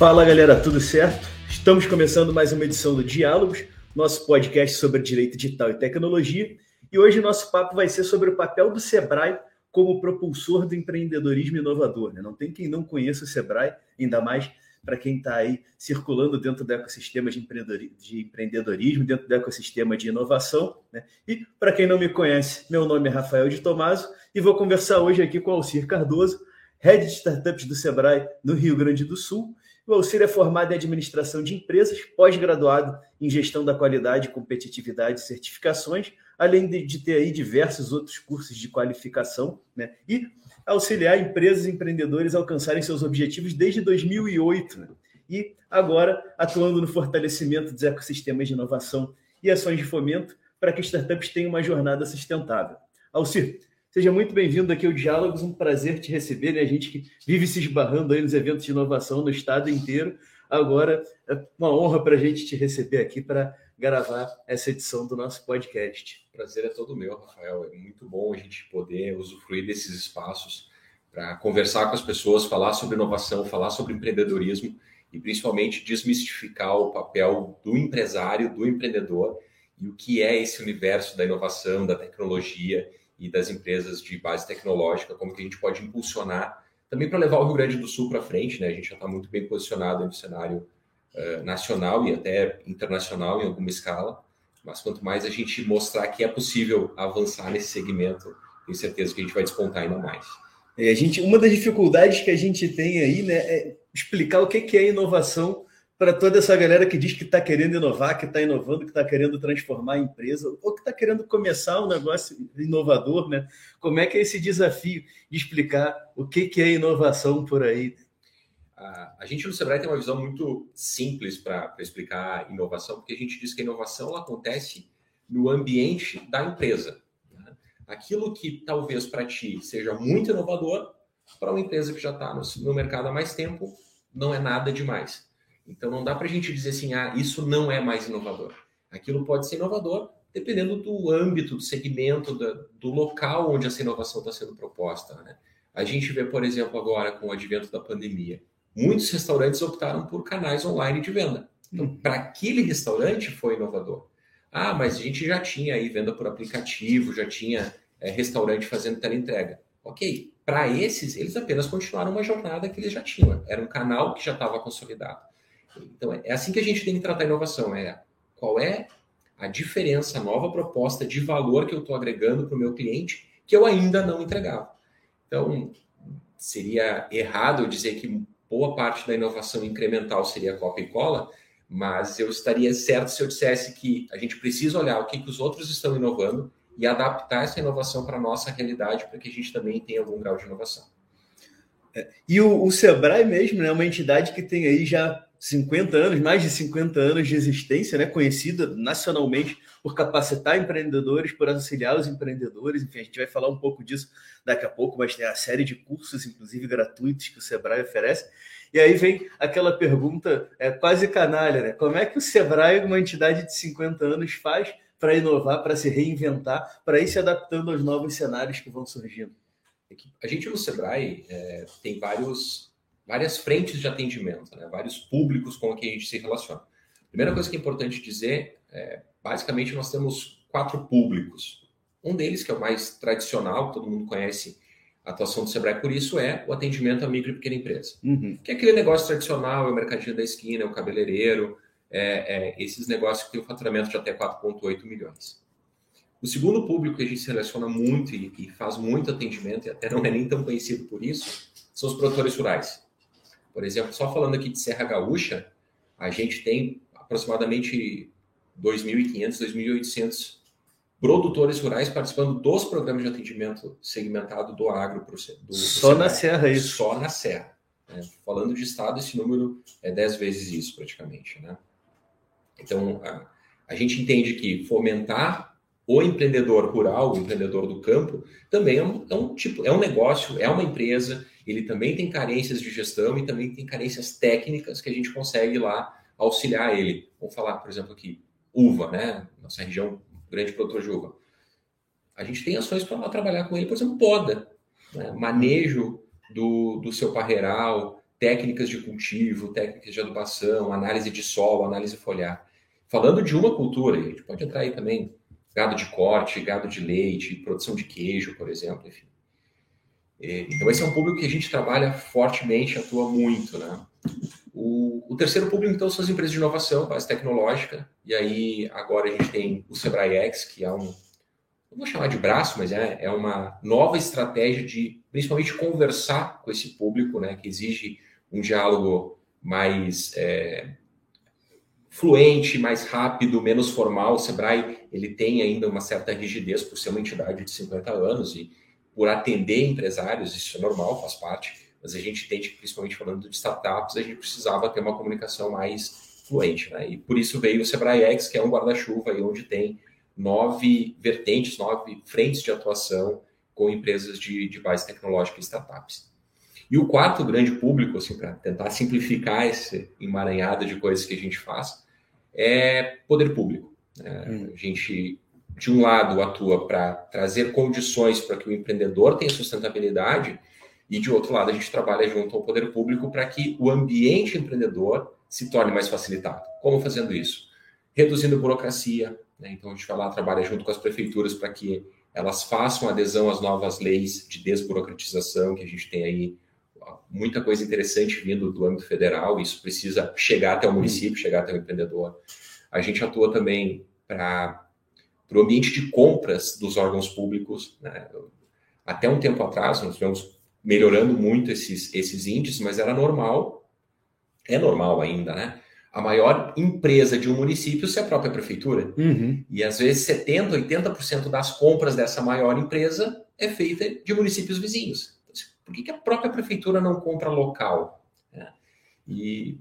Fala galera, tudo certo? Estamos começando mais uma edição do Diálogos, nosso podcast sobre direito digital e tecnologia. E hoje nosso papo vai ser sobre o papel do Sebrae como propulsor do empreendedorismo inovador. Né? Não tem quem não conheça o Sebrae, ainda mais para quem está aí circulando dentro do ecossistema de empreendedorismo, dentro do ecossistema de inovação. Né? E para quem não me conhece, meu nome é Rafael de Tomaso e vou conversar hoje aqui com Alcir Cardoso, Head de Startups do Sebrae no Rio Grande do Sul. O Alcir é formado em administração de empresas, pós-graduado em gestão da qualidade, competitividade e certificações, além de, de, ter aí diversos outros cursos de qualificação, né? E auxiliar empresas e empreendedores a alcançarem seus objetivos desde 2008. Né? E agora atuando no fortalecimento dos ecossistemas de inovação e ações de fomento para que startups tenham uma jornada sustentável. Alcir, seja muito bem-vindo aqui ao Diálogos, um prazer te receber, né? A gente que vive se esbarrando aí nos eventos de inovação no estado inteiro. Agora, é uma honra para a gente te receber aqui para gravar essa edição do nosso podcast. Prazer é todo meu, Rafael. É muito bom a gente poder usufruir desses espaços para conversar com as pessoas, falar sobre inovação, falar sobre empreendedorismo e principalmente desmistificar o papel do empresário, do empreendedor e o que é esse universo da inovação, da tecnologia e das empresas de base tecnológica, como que a gente pode impulsionar também para levar o Rio Grande do Sul para frente, né? A gente já está muito bem posicionado no cenário uh, nacional e até internacional em alguma escala, mas quanto mais a gente mostrar que é possível avançar nesse segmento, tenho certeza que a gente vai despontar ainda mais. E a gente, uma das dificuldades que a gente tem aí, né, é explicar o que é inovação para toda essa galera que diz que está querendo inovar, que está inovando, que está querendo transformar a empresa, ou que está querendo começar um negócio inovador, né? Como é que é esse desafio de explicar o que é inovação por aí? A gente no Sebrae tem uma visão muito simples para explicar inovação, porque a gente diz que a inovação acontece no ambiente da empresa. Né? Aquilo que talvez para ti seja muito inovador, para uma empresa que já está no, no, mercado há mais tempo, não é nada demais. Então não dá para a gente dizer assim, ah, isso não é mais inovador. Aquilo pode ser inovador dependendo do âmbito, do segmento, do, local onde essa inovação está sendo proposta. Né? A gente vê, por exemplo, agora com o advento da pandemia, muitos restaurantes optaram por canais online de venda. Então, hum. para aquele restaurante foi inovador. Ah, mas a gente já tinha aí venda por aplicativo, já tinha é, restaurante fazendo teleentrega. Ok, para esses, eles apenas continuaram uma jornada que eles já tinham. Era um canal que já estava consolidado. Então, é assim que a gente tem que tratar a inovação. É qual é a diferença, a nova proposta de valor que eu estou agregando para o meu cliente que eu ainda não entregava. Então, seria errado eu dizer que boa parte da inovação incremental seria copia e cola, mas eu estaria certo se eu dissesse que a gente precisa olhar o que, que os outros estão inovando e adaptar essa inovação para a nossa realidade, para que a gente também tenha algum grau de inovação. É, e o, o Sebrae mesmo é né, uma entidade que tem aí já 50 anos, mais de 50 anos de existência, né, conhecida nacionalmente por capacitar empreendedores, por auxiliar os empreendedores. Enfim, a gente vai falar um pouco disso daqui a pouco, mas tem a série de cursos, inclusive gratuitos, que o Sebrae oferece. E aí vem aquela pergunta é, quase canalha, né? Como é que o Sebrae, uma entidade de 50 anos, faz para inovar, para se reinventar, para ir se adaptando aos novos cenários que vão surgindo? A gente no Sebrae é, tem vários várias frentes de atendimento, né? vários públicos com que a gente se relaciona. Primeira coisa que é importante dizer é, basicamente, nós temos quatro públicos. Um deles, que é o mais tradicional, todo mundo conhece a atuação do Sebrae por isso, é o atendimento à micro e pequena empresa. Uhum. Que é aquele negócio tradicional, é o mercadinho da esquina, é o cabeleireiro, é, é esses negócios que têm um faturamento de até 4,8 milhões. O segundo público que a gente seleciona muito e, e faz muito atendimento, e até não é nem tão conhecido por isso, são os produtores rurais. Por exemplo, só falando aqui de Serra Gaúcha, a gente tem aproximadamente 2.500, 2.800 produtores rurais participando dos programas de atendimento segmentado do agro. Do, do Só na Serra, é isso? Só na Serra. Né? Falando de estado, esse número é 10 vezes isso, praticamente. Né? Então, a, a gente entende que fomentar o empreendedor rural, o empreendedor do campo, também é um, é um, tipo, é um negócio, é uma empresa, ele também tem carências de gestão e também tem carências técnicas que a gente consegue lá auxiliar ele. Vamos falar, por exemplo, aqui, uva, né? Nossa região, grande produtor de uva. A gente tem ações para trabalhar com ele, por exemplo, poda, né? manejo do, do seu parreiral, técnicas de cultivo, técnicas de adubação, análise de solo, análise foliar. Falando de uma cultura, a gente pode entrar aí também gado de corte, gado de leite, produção de queijo, por exemplo, enfim. Então, esse é um público que a gente trabalha fortemente, atua muito, né? O, o, terceiro público, então, são as empresas de inovação, base tecnológica, e aí agora a gente tem o Sebrae X, que é um, não vou chamar de braço, mas é, é uma nova estratégia de, principalmente, conversar com esse público, né, que exige um diálogo mais é, fluente, mais rápido, menos formal. O Sebrae ele tem ainda uma certa rigidez por ser uma entidade de 50 anos e por atender empresários, isso é normal, faz parte, mas a gente entende principalmente falando de startups, a gente precisava ter uma comunicação mais fluente. Né? E por isso veio o Sebrae X, que é um guarda-chuva onde tem nove vertentes, nove frentes de atuação com empresas de, de base tecnológica e startups. E o quarto grande público, assim, para tentar simplificar esse emaranhado de coisas que a gente faz, é poder público. Né? Hum. A gente, de um lado, atua para trazer condições para que o empreendedor tenha sustentabilidade, e de outro lado, a gente trabalha junto ao poder público para que o ambiente empreendedor se torne mais facilitado. Como fazendo isso? Reduzindo burocracia. Né? Então, a gente vai lá, trabalha junto com as prefeituras para que elas façam adesão às novas leis de desburocratização que a gente tem aí muita coisa interessante vindo do âmbito federal, isso precisa chegar até o município, chegar até o empreendedor. A gente atua também para o ambiente de compras dos órgãos públicos. Né? Até um tempo atrás, nós tivemos melhorando muito esses, esses índices, mas era normal, é normal ainda, né? A maior empresa de um município ser a própria prefeitura. Uhum. E às vezes 70%, 80% das compras dessa maior empresa é feita de municípios vizinhos. Por que, que a própria prefeitura não compra local? É. E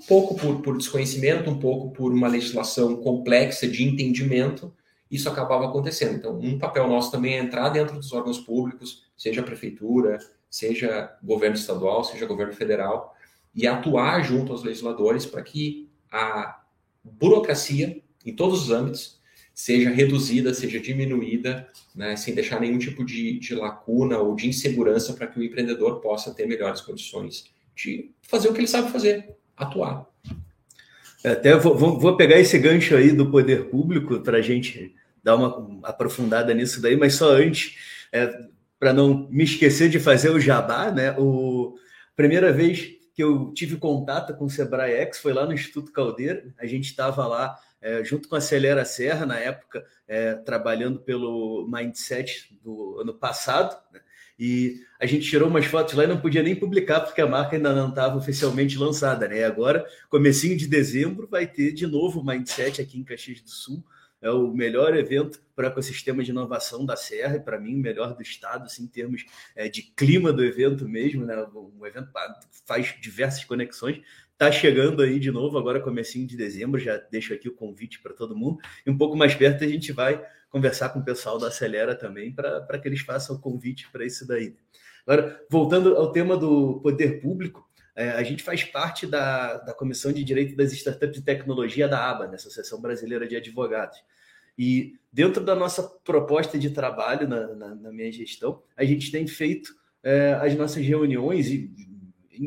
um pouco por, por desconhecimento, um pouco por uma legislação complexa de entendimento, isso acabava acontecendo. Então, um papel nosso também é entrar dentro dos órgãos públicos, seja a prefeitura, seja governo estadual, seja governo federal, e atuar junto aos legisladores para que a burocracia, em todos os âmbitos, seja reduzida, seja diminuída, né, sem deixar nenhum tipo de, de lacuna ou de insegurança para que o empreendedor possa ter melhores condições de fazer o que ele sabe fazer, atuar. É, até vou, vou pegar esse gancho aí do poder público para a gente dar uma aprofundada nisso daí, mas só antes, é, para não me esquecer de fazer o jabá, né? O primeira vez que eu tive contato com o Sebrae X foi lá no Instituto Caldeira. A gente estava lá é, junto com a Acelera Serra, na época, é, trabalhando pelo Mindset do ano passado, né? E a gente tirou umas fotos lá e não podia nem publicar, porque a marca ainda não estava oficialmente lançada, né? Agora, comecinho de dezembro, vai ter de novo o Mindset aqui em Caxias do Sul, é o melhor evento para o ecossistema de inovação da Serra e para mim o melhor do estado, assim, em termos é, de clima do evento mesmo, né? Um evento faz diversas conexões. Tá chegando aí de novo, agora comecinho de dezembro, já deixo aqui o convite para todo mundo. E um pouco mais perto a gente vai conversar com o pessoal da Acelera também para que eles façam o convite para isso daí. Agora, voltando ao tema do poder público, é, a gente faz parte da, da Comissão de Direito das Startups e Tecnologia da ABA, né, Associação Brasileira de Advogados. E dentro da nossa proposta de trabalho na, na, na minha gestão, a gente tem feito é, as nossas reuniões e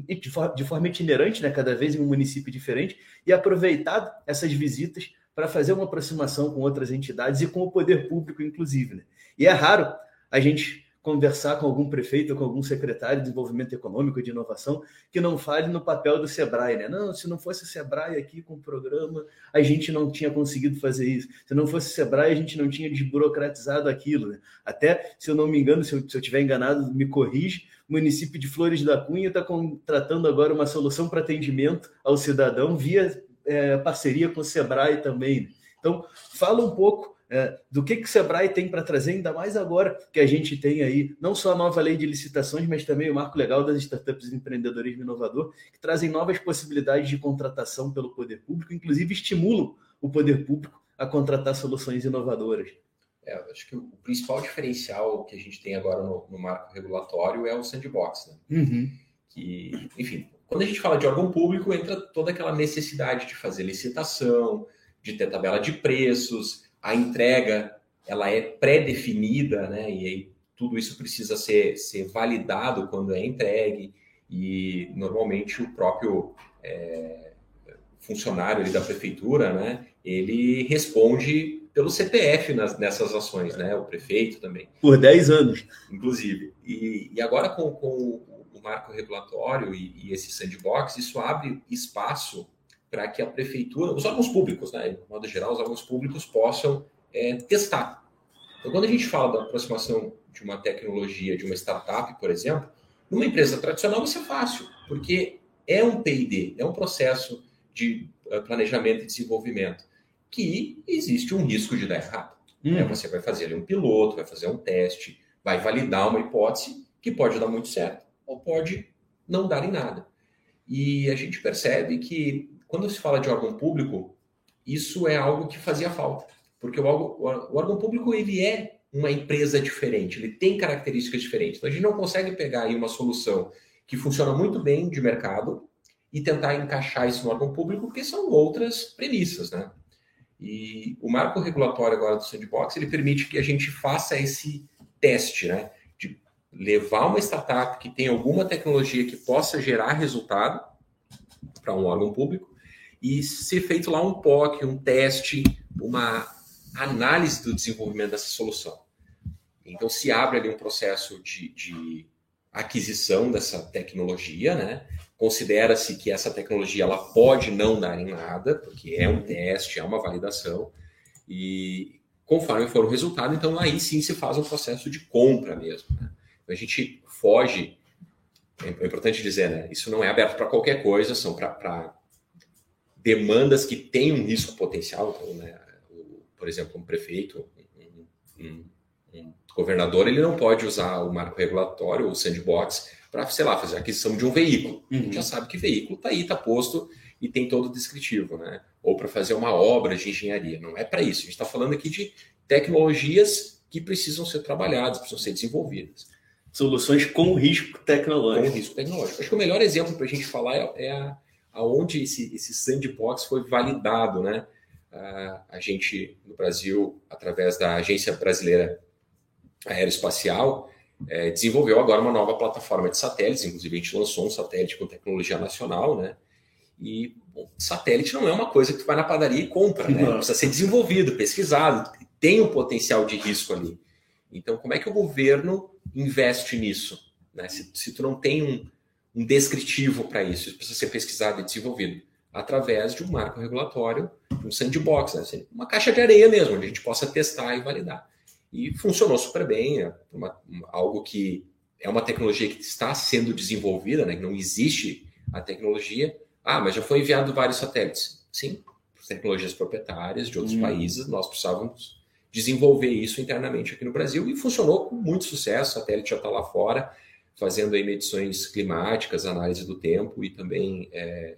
de, forma, de forma itinerante, né, cada vez em um município diferente, e aproveitado essas visitas para fazer uma aproximação com outras entidades e com o poder público, inclusive. Né? E é raro a gente conversar com algum prefeito ou com algum secretário de desenvolvimento econômico e de inovação que não fale no papel do Sebrae, né? Não, se não fosse o Sebrae aqui com o programa, a gente não tinha conseguido fazer isso. Se não fosse o Sebrae, a gente não tinha desburocratizado aquilo. Né? Até, se eu não me engano, se eu, se eu tiver enganado, me corrige, o município de Flores da Cunha está contratando agora uma solução para atendimento ao cidadão via é, parceria com o Sebrae também. Né? Então, fala um pouco é, do que, que o Sebrae tem para trazer, ainda mais agora que a gente tem aí não só a nova lei de licitações, mas também o marco legal das startups e empreendedorismo inovador, que trazem novas possibilidades de contratação pelo poder público, inclusive estimulam o poder público a contratar soluções inovadoras. É, acho que o principal diferencial que a gente tem agora no, no marco regulatório é o sandbox, né? Uhum. Que, enfim, quando a gente fala de órgão público, entra toda aquela necessidade de fazer licitação, de ter tabela de preços, a entrega ela é pré-definida, né? E aí tudo isso precisa ser, ser validado quando é entregue. e normalmente o próprio é, funcionário da prefeitura, né, ele responde pelo CPF nas, nessas ações, né, o prefeito também. Por 10 anos. Inclusive. E, e agora com, com, o marco regulatório e, e esse sandbox, isso abre espaço para que a prefeitura, os órgãos públicos, né, de modo geral, os órgãos públicos possam é, testar. Então, quando a gente fala da aproximação de uma tecnologia, de uma startup, por exemplo, numa empresa tradicional isso é fácil, porque é um P&D, é um processo de eh, planejamento e desenvolvimento que existe um risco de dar errado. Hum. Né? Você vai fazer ali um piloto, vai fazer um teste, vai validar uma hipótese que pode dar muito certo ou pode não dar em nada. E a gente percebe que quando se fala de órgão público, isso é algo que fazia falta, porque o órgão, o órgão público ele é uma empresa diferente, ele tem características diferentes. Então a gente não consegue pegar aí uma solução que funciona muito bem de mercado e tentar encaixar isso no órgão público, porque são outras premissas, né? E o marco regulatório agora do Sandbox, ele permite que a gente faça esse teste, né? De levar uma startup que tem alguma tecnologia que possa gerar resultado para um órgão público e ser feito lá um POC, um teste, uma análise do desenvolvimento dessa solução. Então, se abre ali um processo de, de aquisição dessa tecnologia, né? Considera-se que essa tecnologia ela pode não dar em nada, porque é um teste, é uma validação, e conforme for o resultado, então aí sim se faz um processo de compra mesmo. Né? A gente foge, é importante dizer, né? Isso não é aberto para qualquer coisa, são para demandas que têm um risco potencial, então, né? por exemplo, um prefeito, um, um, um governador, ele não pode usar o marco regulatório, o sandbox, para, sei lá, fazer a aquisição de um veículo. Uhum. Já sabe que veículo está aí, está posto e tem todo o descritivo, né? Ou para fazer uma obra de engenharia. Não é para isso. A gente está falando aqui de tecnologias que precisam ser trabalhadas, precisam ser desenvolvidas. Soluções com risco tecnológico. Com risco tecnológico. Acho que o melhor exemplo para a gente falar é, é a, aonde esse, esse sandbox foi validado, né? a gente, no Brasil, através da Agência Brasileira Aeroespacial, é, desenvolveu agora uma nova plataforma de satélites, inclusive a gente lançou um satélite com tecnologia nacional, né? E bom, satélite não é uma coisa que tu vai na padaria e compra, né? Precisa ser desenvolvido, pesquisado, tem um potencial de risco ali. Então, como é que o governo investe nisso? Né? Se, se tu não tem um, um descritivo para isso, isso precisa ser pesquisado e desenvolvido através de um marco regulatório, um sandbox, né? Assim, uma caixa de areia mesmo, onde a gente possa testar e validar. E funcionou super bem, é uma, algo que é uma tecnologia que está sendo desenvolvida, né? que não existe a tecnologia. Ah, mas já foi enviado vários satélites. Sim, tecnologias proprietárias de outros hum. países, nós precisávamos desenvolver isso internamente aqui no Brasil e funcionou com muito sucesso. O satélite já está lá fora, fazendo aí medições climáticas, análise do tempo e também é,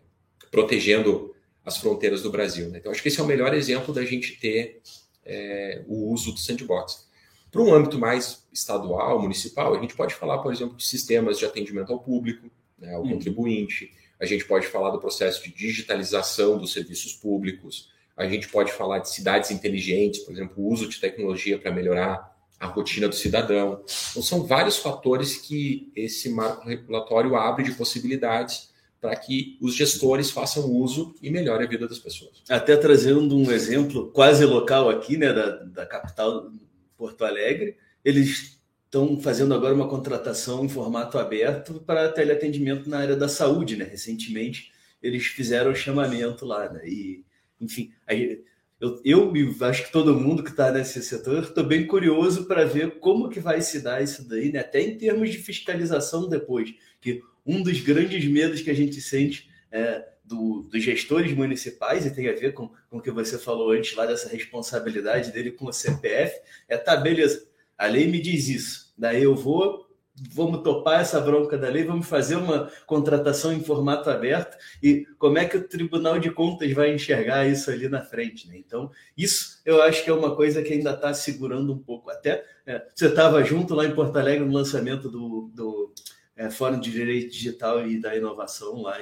protegendo as fronteiras do Brasil. Né? Então, acho que esse é o melhor exemplo da gente ter é, o uso do sandbox. Para um âmbito mais estadual, municipal, a gente pode falar, por exemplo, de sistemas de atendimento ao público, né, ao hum. contribuinte, a gente pode falar do processo de digitalização dos serviços públicos, a gente pode falar de cidades inteligentes, por exemplo, o uso de tecnologia para melhorar a rotina do cidadão. Então, são vários fatores que esse marco regulatório abre de possibilidades para que os gestores façam uso e melhore a vida das pessoas. Até trazendo um exemplo quase local aqui, né, da, da capital Porto Alegre, eles estão fazendo agora uma contratação em formato aberto para teleatendimento na área da saúde, né? Recentemente eles fizeram o chamamento lá, né? E, enfim, aí, eu, eu acho que todo mundo que está nesse setor, estou bem curioso para ver como que vai se dar isso daí, né? Até em termos de fiscalização depois, que um dos grandes medos que a gente sente é, do, dos gestores municipais, e tem a ver com, com o que você falou antes lá dessa responsabilidade dele com o CPF, é tá, beleza, a lei me diz isso, daí eu vou, vamos topar essa bronca da lei, vamos fazer uma contratação em formato aberto, e como é que o Tribunal de Contas vai enxergar isso ali na frente, né? Então, isso eu acho que é uma coisa que ainda está segurando um pouco. Até é, você estava junto lá em Porto Alegre no lançamento do, do é, Fórum de Direito Digital e da Inovação lá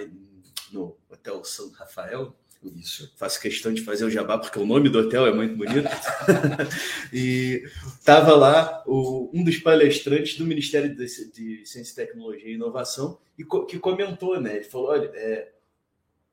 no Hotel São Rafael. Isso. Faço questão de fazer o jabá porque o nome do hotel é muito bonito. e estava lá o, um dos palestrantes do Ministério de, de, Ciência, Tecnologia e Inovação e co, que comentou, né? Ele falou, olha, é,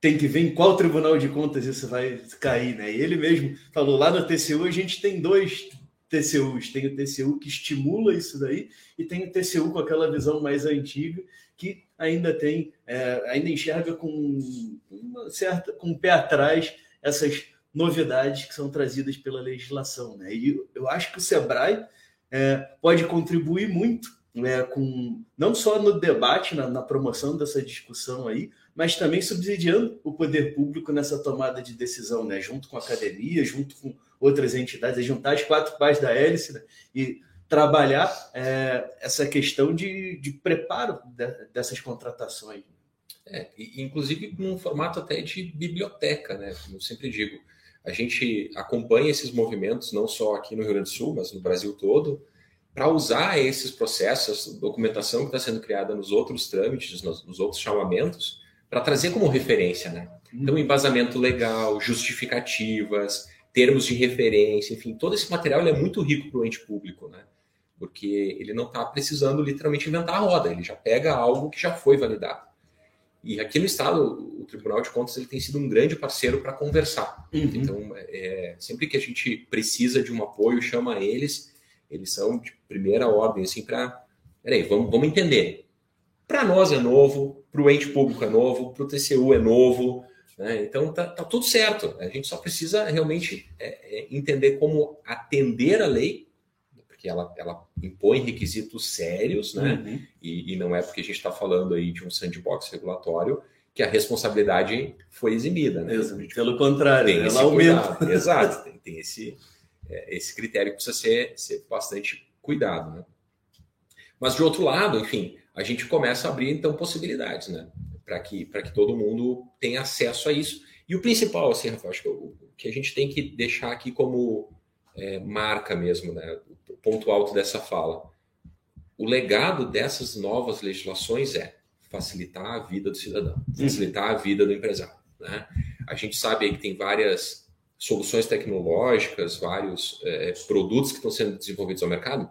tem que ver em qual Tribunal de Contas isso vai cair, né? E ele mesmo falou, lá no TCU a gente tem dois TCUs. Tem o TCU que estimula isso daí e tem o TCU com aquela visão mais antiga que ainda tem, é, ainda enxerga com uma certa, com o pé atrás essas novidades que são trazidas pela legislação. Né? E eu acho que o Sebrae é, pode contribuir muito né, com não só no debate, na, na, promoção dessa discussão aí, mas também subsidiando o poder público nessa tomada de decisão, né, junto com a academia, junto com outras entidades, juntar as quatro pás da hélice né, e trabalhar é, essa questão de, de preparo de, dessas contratações. É, inclusive num formato até de biblioteca, né? Como eu sempre digo, a gente acompanha esses movimentos não só aqui no Rio Grande do Sul, mas no Brasil todo, para usar esses processos, documentação que está sendo criada nos outros trâmites, nos, nos outros chamamentos, para trazer como referência, né? Então, embasamento legal, justificativas, termos de referência, enfim, todo esse material é muito rico para o ente público, né? Porque ele não está precisando literalmente inventar a roda, ele já pega algo que já foi validado. E aqui no Estado, o Tribunal de Contas ele tem sido um grande parceiro para conversar. Uhum. Então, é, sempre que a gente precisa de um apoio, chama eles, eles são de primeira ordem, assim, para. Peraí, vamos, vamos entender. Para nós é novo, para o ente público é novo, para o TCU é novo, né? então tá, tá, tudo certo. A gente só precisa realmente é, é, entender como atender a lei porque ela, ela impõe requisitos sérios, né? Uhum. E, e, não é porque a gente está falando aí de um sandbox regulatório que a responsabilidade foi eximida, né? Exatamente. Pelo contrário, tem ela aumenta. Exato, tem, tem esse, é, esse critério que precisa ser, ser bastante cuidado, né? Mas de outro lado, enfim, a gente começa a abrir então possibilidades, né? Para que, que todo mundo tenha acesso a isso. E o principal, assim, Rafael, acho que o que a gente tem que deixar aqui como é, marca mesmo, né? o ponto alto dessa fala. O legado dessas novas legislações é facilitar a vida do cidadão, uhum. facilitar a vida do empresário. Né? A gente sabe aí que tem várias soluções tecnológicas, vários é, produtos que estão sendo desenvolvidos ao mercado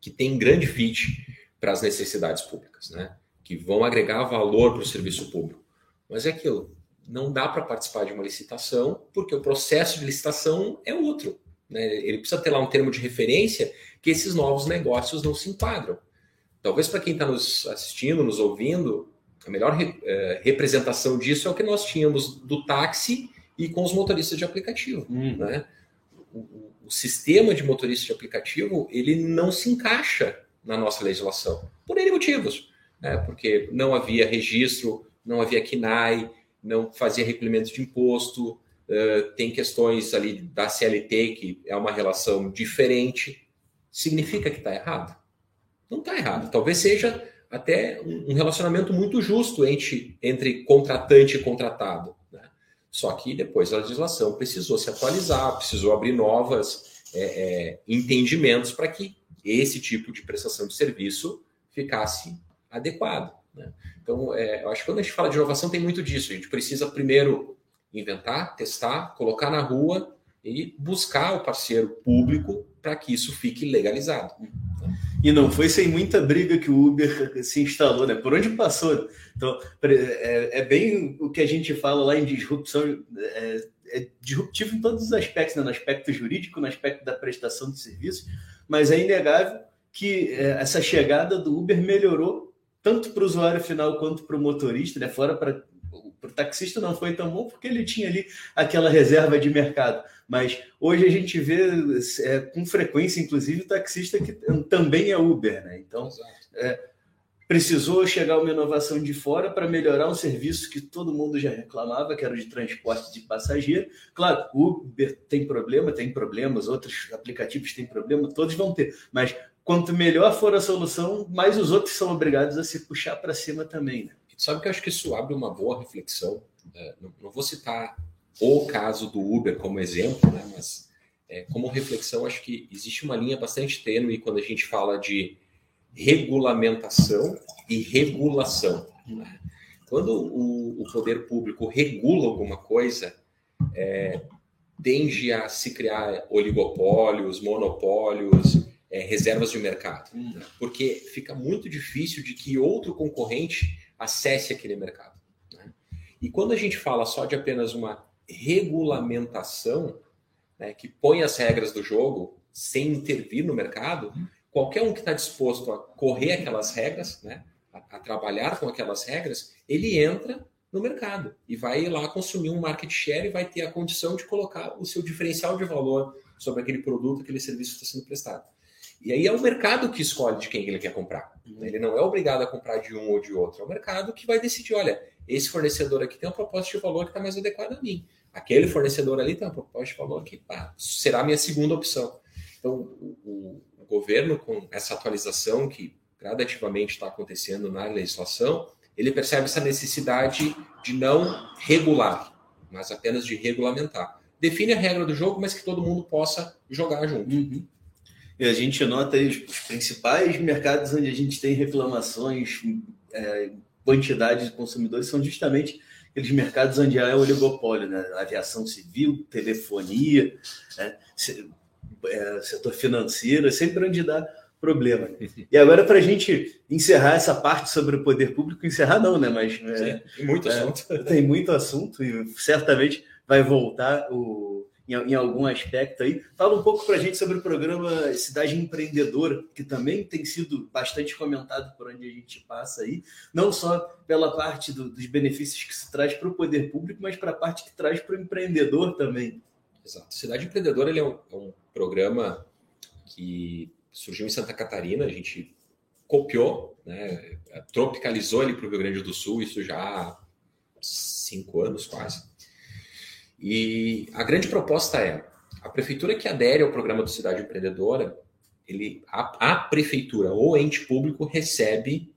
que têm grande fit para as necessidades públicas, né? que vão agregar valor para o serviço público. Mas é aquilo, não dá para participar de uma licitação porque o processo de licitação é outro. Né? Ele precisa ter lá um termo de referência que esses novos negócios não se enquadram. Talvez para quem está nos assistindo, nos ouvindo, a melhor eh, representação disso é o que nós tínhamos do táxi e com os motoristas de aplicativo. Hum. Né? O, o, sistema de motorista de aplicativo ele não se encaixa na nossa legislação por N motivos, né? porque não havia registro, não havia KNAI, não fazia recolhimento de imposto, Uh, tem questões ali da CLT, que é uma relação diferente. Significa que está errado? Não está errado. Talvez seja até um relacionamento muito justo entre, entre contratante e contratado. Né? Só que depois a legislação precisou se atualizar, precisou abrir novas é, é, entendimentos para que esse tipo de prestação de serviço ficasse adequado. Né? Então, é, eu acho que quando a gente fala de inovação tem muito disso. A gente precisa primeiro inventar, testar, colocar na rua e buscar o parceiro público para que isso fique legalizado. E não foi sem muita briga que o Uber se instalou, né? Por onde passou. Então, é, é bem o que a gente fala lá em disrupção, é, é disruptivo em todos os aspectos, né? no aspecto jurídico, no aspecto da prestação de serviço, mas é inegável que é, essa chegada do Uber melhorou tanto para o usuário final quanto para o motorista, né? fora para para o taxista não foi tão bom porque ele tinha ali aquela reserva de mercado. Mas hoje a gente vê é, com frequência, inclusive, o taxista que também é Uber, né? Então, é, precisou chegar uma inovação de fora para melhorar um serviço que todo mundo já reclamava, que era o de transporte de passageiro. Claro, o Uber tem problema, tem problemas, outros aplicativos têm problema, todos vão ter. Mas quanto melhor for a solução, mais os outros são obrigados a se puxar para cima também, né? Sabe que eu acho que isso abre uma boa reflexão. É, não, não, vou citar o caso do Uber como exemplo, né, mas é, como reflexão, acho que existe uma linha bastante tênue quando a gente fala de regulamentação e regulação. Né? Quando o, o poder público regula alguma coisa, é, tende a se criar oligopólios, monopólios, é, reservas de mercado, né? porque fica muito difícil de que outro concorrente acesse aquele mercado. Né? E quando a gente fala só de apenas uma regulamentação, né, que põe as regras do jogo sem intervir no mercado, hum. qualquer um que está disposto a correr aquelas regras, né, a, a trabalhar com aquelas regras, ele entra no mercado e vai lá consumir um market share e vai ter a condição de colocar o seu diferencial de valor sobre aquele produto, aquele serviço que está sendo prestado. E aí é o mercado que escolhe de quem ele quer comprar. Uhum. Ele não é obrigado a comprar de um ou de outro. É o mercado que vai decidir: olha, esse fornecedor aqui tem uma proposta de valor que está mais adequada a mim. Aquele fornecedor ali tem uma proposta de valor que pá, será a minha segunda opção. Então, o, o governo, com essa atualização que gradativamente está acontecendo na legislação, ele percebe essa necessidade de não regular, mas apenas de regulamentar. Define a regra do jogo, mas que todo mundo possa jogar junto. Uhum. E a gente nota aí os principais mercados onde a gente tem reclamações, é, quantidade de consumidores, são justamente aqueles mercados onde há oligopólio, né? Aviação civil, telefonia, né? É, setor financeiro, é sempre onde dá problema. E agora, para a gente encerrar essa parte sobre o poder público, encerrar não, né? Mas é, tem muito é, assunto. Tem muito assunto e certamente vai voltar o, em, em algum aspecto aí. Fala um pouco para a gente sobre o programa Cidade Empreendedora, que também tem sido bastante comentado por onde a gente passa aí, não só pela parte do, dos benefícios que se traz para o poder público, mas para a parte que traz para o empreendedor também. Exato. Cidade Empreendedora ele é um, é um programa que surgiu em Santa Catarina, a gente copiou, né, tropicalizou ele para o Rio Grande do Sul, isso já há cinco anos quase. E a grande proposta é, a prefeitura que adere ao programa do Cidade Empreendedora, ele, a, a prefeitura ou ente público recebe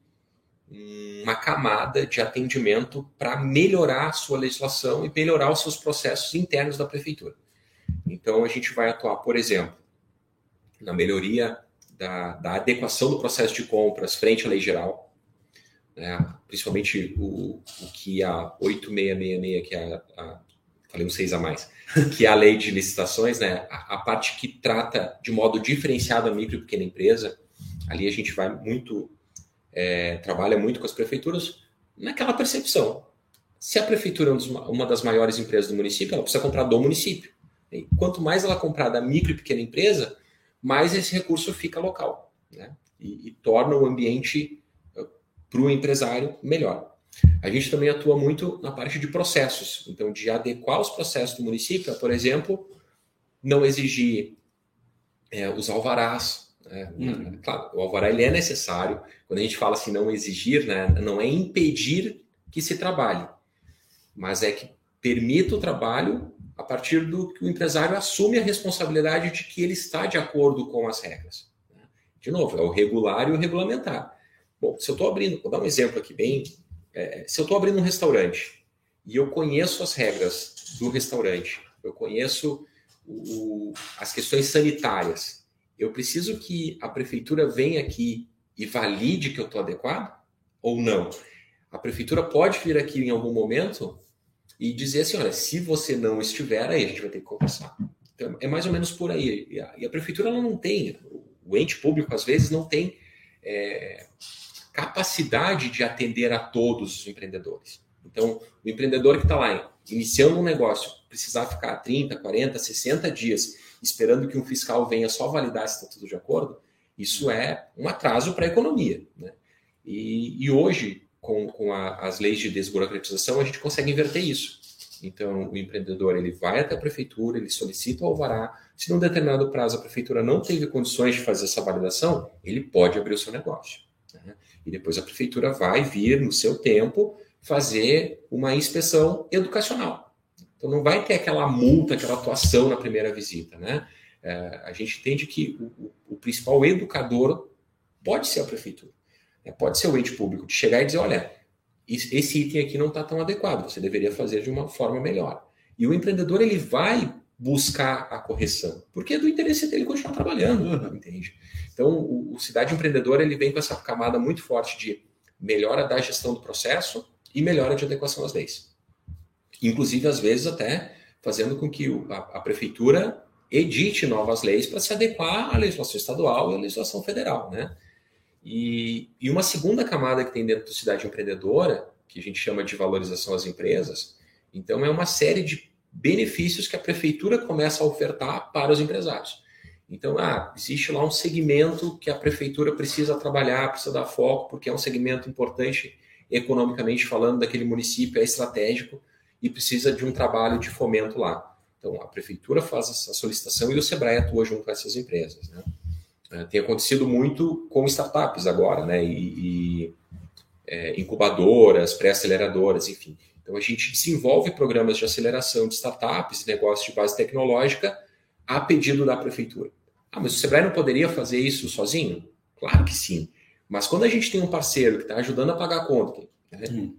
uma camada de atendimento para melhorar a sua legislação e melhorar os seus processos internos da prefeitura. Então, a gente vai atuar, por exemplo, na melhoria da, da adequação do processo de compras frente à lei geral, né? principalmente o, o que a 8666, que é a, a falei um seis a mais, que é a lei de licitações, né? A, a, parte que trata de modo diferenciado a micro e pequena empresa, ali a gente vai muito, é, trabalha muito com as prefeituras naquela percepção. Se a prefeitura é uma das maiores empresas do município, ela precisa comprar do município. E quanto mais ela comprar da micro e pequena empresa, mais esse recurso fica local né? e, e torna o ambiente eh, para o empresário melhor. A gente também atua muito na parte de processos, então de adequar os processos do município, por exemplo, não exigir é, os alvarás. Né? Hum. Claro, o alvará ele é necessário. Quando a gente fala assim, não exigir, né? não é impedir que se trabalhe, mas é que permita o trabalho a partir do que o empresário assume a responsabilidade de que ele está de acordo com as regras. Né? De novo, é o regular e o regulamentar. Bom, se eu estou abrindo, vou dar um exemplo aqui bem. É, se eu estou abrindo um restaurante e eu conheço as regras do restaurante, eu conheço o, as questões sanitárias, eu preciso que a prefeitura venha aqui e valide que eu estou adequado ou não? A prefeitura pode vir aqui em algum momento e dizer assim: olha, se você não estiver, aí a gente vai ter que conversar. Então, é mais ou menos por aí. E a, e a prefeitura não tem, o ente público às vezes não tem é, capacidade de atender a todos os empreendedores. Então, o empreendedor que está lá iniciando um negócio, precisar ficar 30, 40, 60 dias esperando que um fiscal venha só validar se está tudo de acordo, isso é um atraso para a economia. Né? E, e hoje, com, com a, as leis de desburocratização, a gente consegue inverter isso. Então, o empreendedor ele vai até a prefeitura, ele solicita o alvará. Se num determinado prazo a prefeitura não teve condições de fazer essa validação, ele pode abrir o seu negócio. Né? E depois a prefeitura vai vir, no seu tempo, fazer uma inspeção educacional. Então, não vai ter aquela multa, aquela atuação na primeira visita. Né? É, a gente entende que o, o, principal educador pode ser a prefeitura. É, pode ser o ente público de chegar e dizer, olha, esse item aqui não está tão adequado, você deveria fazer de uma forma melhor. E o empreendedor ele vai buscar a correção, porque é do interesse dele continuar trabalhando, uhum. entende? Então, o, o, Cidade Empreendedora ele vem com essa camada muito forte de melhora da gestão do processo, e melhora de adequação às leis. Inclusive, às vezes, até fazendo com que a, a prefeitura edite novas leis para se adequar à legislação estadual e à legislação federal, né? E, e uma segunda camada que tem dentro do Cidade Empreendedora, que a gente chama de valorização às empresas, então é uma série de benefícios que a prefeitura começa a ofertar para os empresários. Então, ah, existe lá um segmento que a prefeitura precisa trabalhar, precisa dar foco, porque é um segmento importante economicamente falando daquele município, é estratégico e precisa de um trabalho de fomento lá. Então, a prefeitura faz essa solicitação e o Sebrae atua junto com essas empresas. Né? É, tem acontecido muito com startups agora, né? E, e é, incubadoras, pré-aceleradoras, enfim. Então, a gente desenvolve programas de aceleração de startups negócios de base tecnológica a pedido da prefeitura. Ah, mas o Sebrae não poderia fazer isso sozinho? Claro que sim. Mas quando a gente tem um parceiro que está ajudando a pagar a conta, né? hum.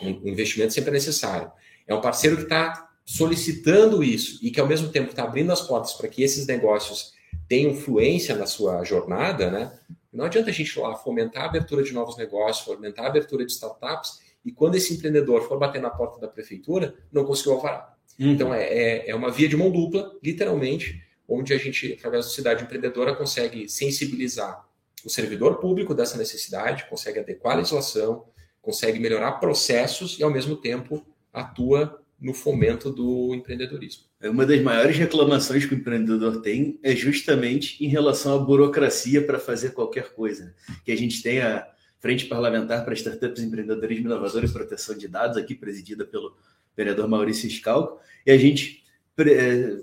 Um investimento sempre é necessário. É um parceiro que está solicitando isso e que, ao mesmo tempo, está abrindo as portas para que esses negócios tenham influência na sua jornada, né? Não adianta a gente lá fomentar a abertura de novos negócios, fomentar a abertura de startups e quando esse empreendedor for bater na porta da prefeitura, não conseguiu alvará. Uhum. Então, é, é, é uma via de mão dupla, literalmente, onde a gente, através da cidade empreendedora, consegue sensibilizar o servidor público dessa necessidade, consegue adequar a legislação, consegue melhorar processos e, ao mesmo tempo, atua no fomento do empreendedorismo. É uma das maiores reclamações que o empreendedor tem é justamente em relação à burocracia para fazer qualquer coisa. Né? Que a gente tem a Frente Parlamentar para Startups, Empreendedorismo Inovador e Proteção de Dados, aqui presidida pelo vereador Maurício Scalco, e a gente, é,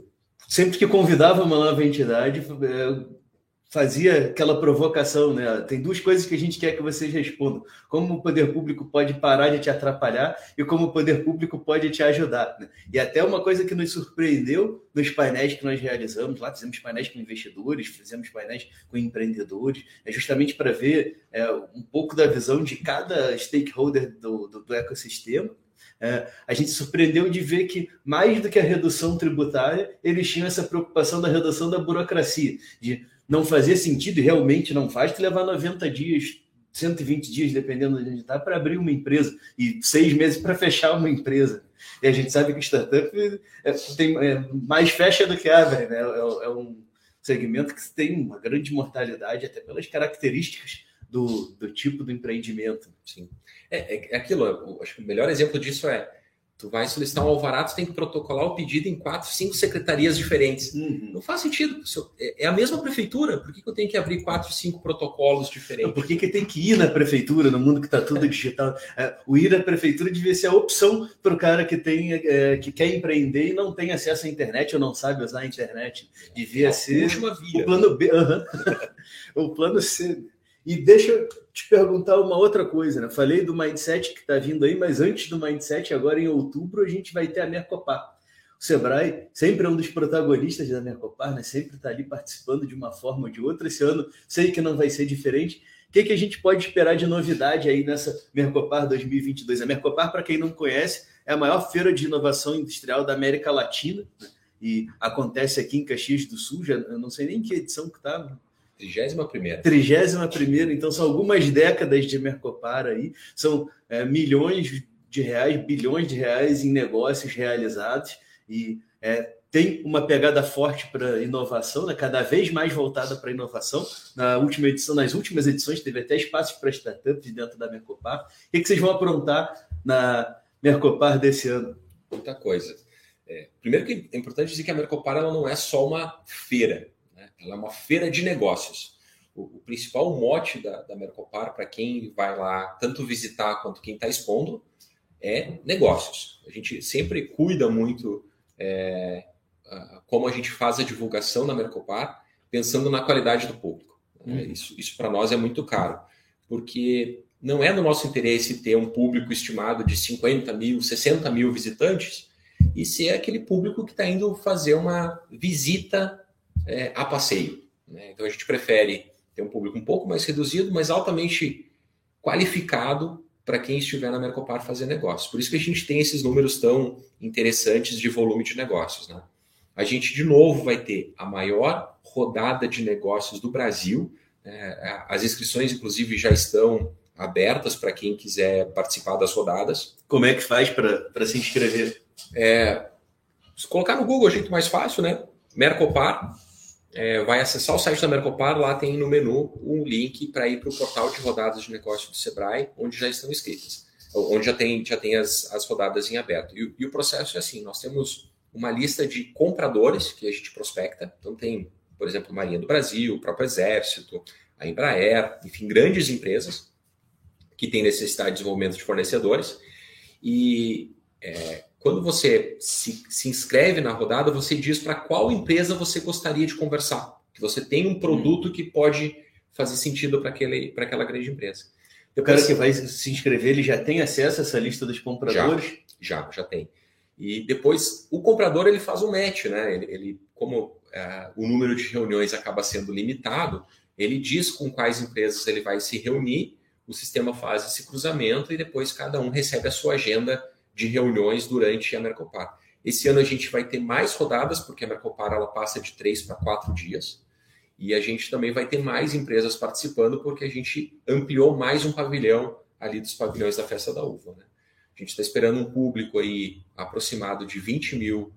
sempre que convidava uma nova entidade, é, fazia aquela provocação, né? Tem duas coisas que a gente quer que vocês respondam: como o poder público pode parar de te atrapalhar e como o poder público pode te ajudar. Né? E até uma coisa que nos surpreendeu nos painéis que nós realizamos lá, fizemos painéis com investidores, fizemos painéis com empreendedores, é justamente para ver é, um pouco da visão de cada stakeholder do, do, do ecossistema. É, a gente surpreendeu de ver que, mais do que a redução tributária, eles tinham essa preocupação da redução da burocracia, de não fazia sentido, e realmente não faz, que levar 90 dias, 120 dias, dependendo de onde está, para abrir uma empresa, e seis meses para fechar uma empresa. E a gente sabe que startup é, tem, é, mais fecha do que abre, né? É, é, um segmento que tem uma grande mortalidade, até pelas características do, do tipo do empreendimento. Sim. É, é, é aquilo, acho que o melhor exemplo disso é Tu vai solicitar um alvará, tu tem que protocolar o pedido em quatro, cinco secretarias diferentes. Uhum. Não faz sentido. É, é a mesma prefeitura. Por que, que eu tenho que abrir quatro, cinco protocolos diferentes? Por que, que tem que ir na prefeitura, no mundo que está tudo digital? É, o ir à prefeitura devia ser a opção para o cara que, tem, é, que quer empreender e não tem acesso à internet ou não sabe usar a internet. Devia é ser última via. o plano B. Uhum. o plano C. E deixa eu te perguntar uma outra coisa, né? Falei do Mindset que está vindo aí, mas antes do Mindset, agora em outubro, a gente vai ter a Mercopar. O Sebrae sempre é um dos protagonistas da Mercopar, né? Sempre está ali participando de uma forma ou de outra. Esse ano sei que não vai ser diferente. O que, que a gente pode esperar de novidade aí nessa Mercopar 2022? A Mercopar, para quem não conhece, é a maior feira de inovação industrial da América Latina né? e acontece aqui em Caxias do Sul. Já, eu não sei nem que edição que está, Trigésima primeira. Trigésima primeira, então são algumas décadas de Mercopar aí, são é, milhões de reais, bilhões de reais em negócios realizados e é, tem uma pegada forte para inovação, né? cada vez mais voltada para inovação. Na última edição, nas últimas edições, teve até espaços para startups dentro da Mercopar. O que, que vocês vão aprontar na Mercopar desse ano? Muita coisa. É, primeiro que é importante dizer que a Mercopar ela não é só uma feira, ela é uma feira de negócios. O, o principal mote da, da Mercopar, para quem vai lá tanto visitar quanto quem está expondo, é negócios. A gente sempre cuida muito é, como a gente faz a divulgação na Mercopar, pensando na qualidade do público. Hum. Isso, isso para nós é muito caro, porque não é no nosso interesse ter um público estimado de 50 mil, 60 mil visitantes e ser aquele público que está indo fazer uma visita é, a passeio. Né? Então a gente prefere ter um público um pouco mais reduzido, mas altamente qualificado para quem estiver na Mercopar fazer negócios. Por isso que a gente tem esses números tão interessantes de volume de negócios. Né? A gente, de novo, vai ter a maior rodada de negócios do Brasil. Né? As inscrições, inclusive, já estão abertas para quem quiser participar das rodadas. Como é que faz para se inscrever? É, se colocar no Google, é o jeito mais fácil, né? Mercopar, é, vai acessar o site da Mercopar, lá tem no menu um link para ir para o portal de rodadas de negócio do Sebrae, onde já estão inscritas, onde já tem, já tem as, as rodadas em aberto. E, e o processo é assim: nós temos uma lista de compradores que a gente prospecta, então tem, por exemplo, Marinha do Brasil, o próprio Exército, a Embraer, enfim, grandes empresas que têm necessidade de desenvolvimento de fornecedores. E é, quando você se, se inscreve na rodada, você diz para qual empresa você gostaria de conversar. Que você tem um produto que pode fazer sentido para aquela grande empresa. O cara que vai se inscrever, ele já tem acesso a essa lista dos compradores? Já, já, já tem. E depois o comprador ele faz um match, né? Ele, ele como é, o número de reuniões acaba sendo limitado, ele diz com quais empresas ele vai se reunir, o sistema faz esse cruzamento e depois cada um recebe a sua agenda de reuniões durante a Mercopar. Esse ano a gente vai ter mais rodadas, porque a Mercopar ela passa de três para quatro dias. E a gente também vai ter mais empresas participando, porque a gente ampliou mais um pavilhão ali dos pavilhões da Festa da Uva. Né? A gente está esperando um público aí aproximado de 20 mil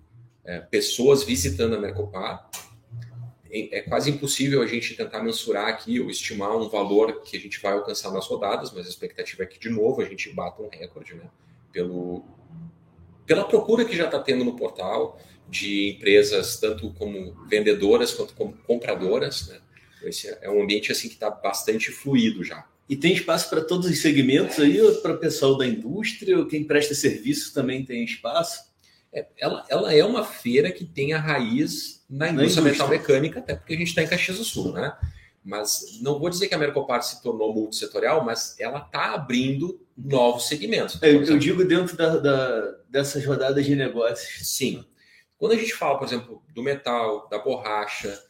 é, pessoas visitando a Mercopar. É, quase impossível a gente tentar mensurar aqui ou estimar um valor que a gente vai alcançar nas rodadas, mas a expectativa é que, de novo, a gente bata um recorde, né? Pelo, pela procura que já está tendo no portal de empresas, tanto como vendedoras quanto como compradoras. Né? Esse é um ambiente assim que está bastante fluido já. E tem espaço para todos os segmentos aí, para o pessoal da indústria, ou quem presta serviço também tem espaço? É, ela, ela é uma feira que tem a raiz na indústria, na indústria. metal mecânica, até porque a gente está em Caxias do Sul, né? Mas não vou dizer que a Mercopar se tornou multissetorial, mas ela está abrindo novos segmentos. Eu, eu digo dentro da, da, dessas rodadas de negócios. Sim. Quando a gente fala, por exemplo, do metal, da borracha,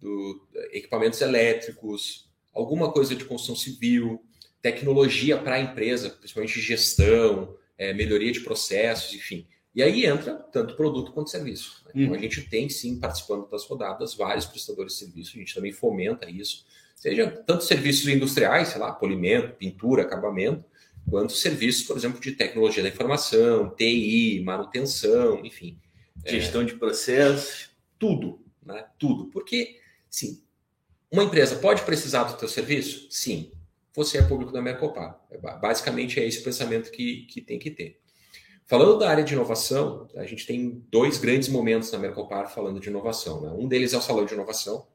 do equipamentos elétricos, alguma coisa de construção civil, tecnologia para a empresa, principalmente gestão, é, melhoria de processos, enfim. E aí entra tanto produto quanto serviço. Né? Então, a uhum. gente tem, sim, participando das rodadas, vários prestadores de serviço, a gente também fomenta isso, seja tanto serviços industriais, sei lá, polimento, pintura, acabamento, quanto serviços, por exemplo, de tecnologia da informação, TI, manutenção, enfim. Gestão é, de processos, tudo, né? Tudo. Porque, sim, uma empresa pode precisar do teu serviço? Sim. Você é público da Mercopar. É, basicamente é esse o pensamento que, que tem que ter. Falando da área de inovação, a gente tem dois grandes momentos na Mercopar falando de inovação. Né? Um deles é o Salão de Inovação,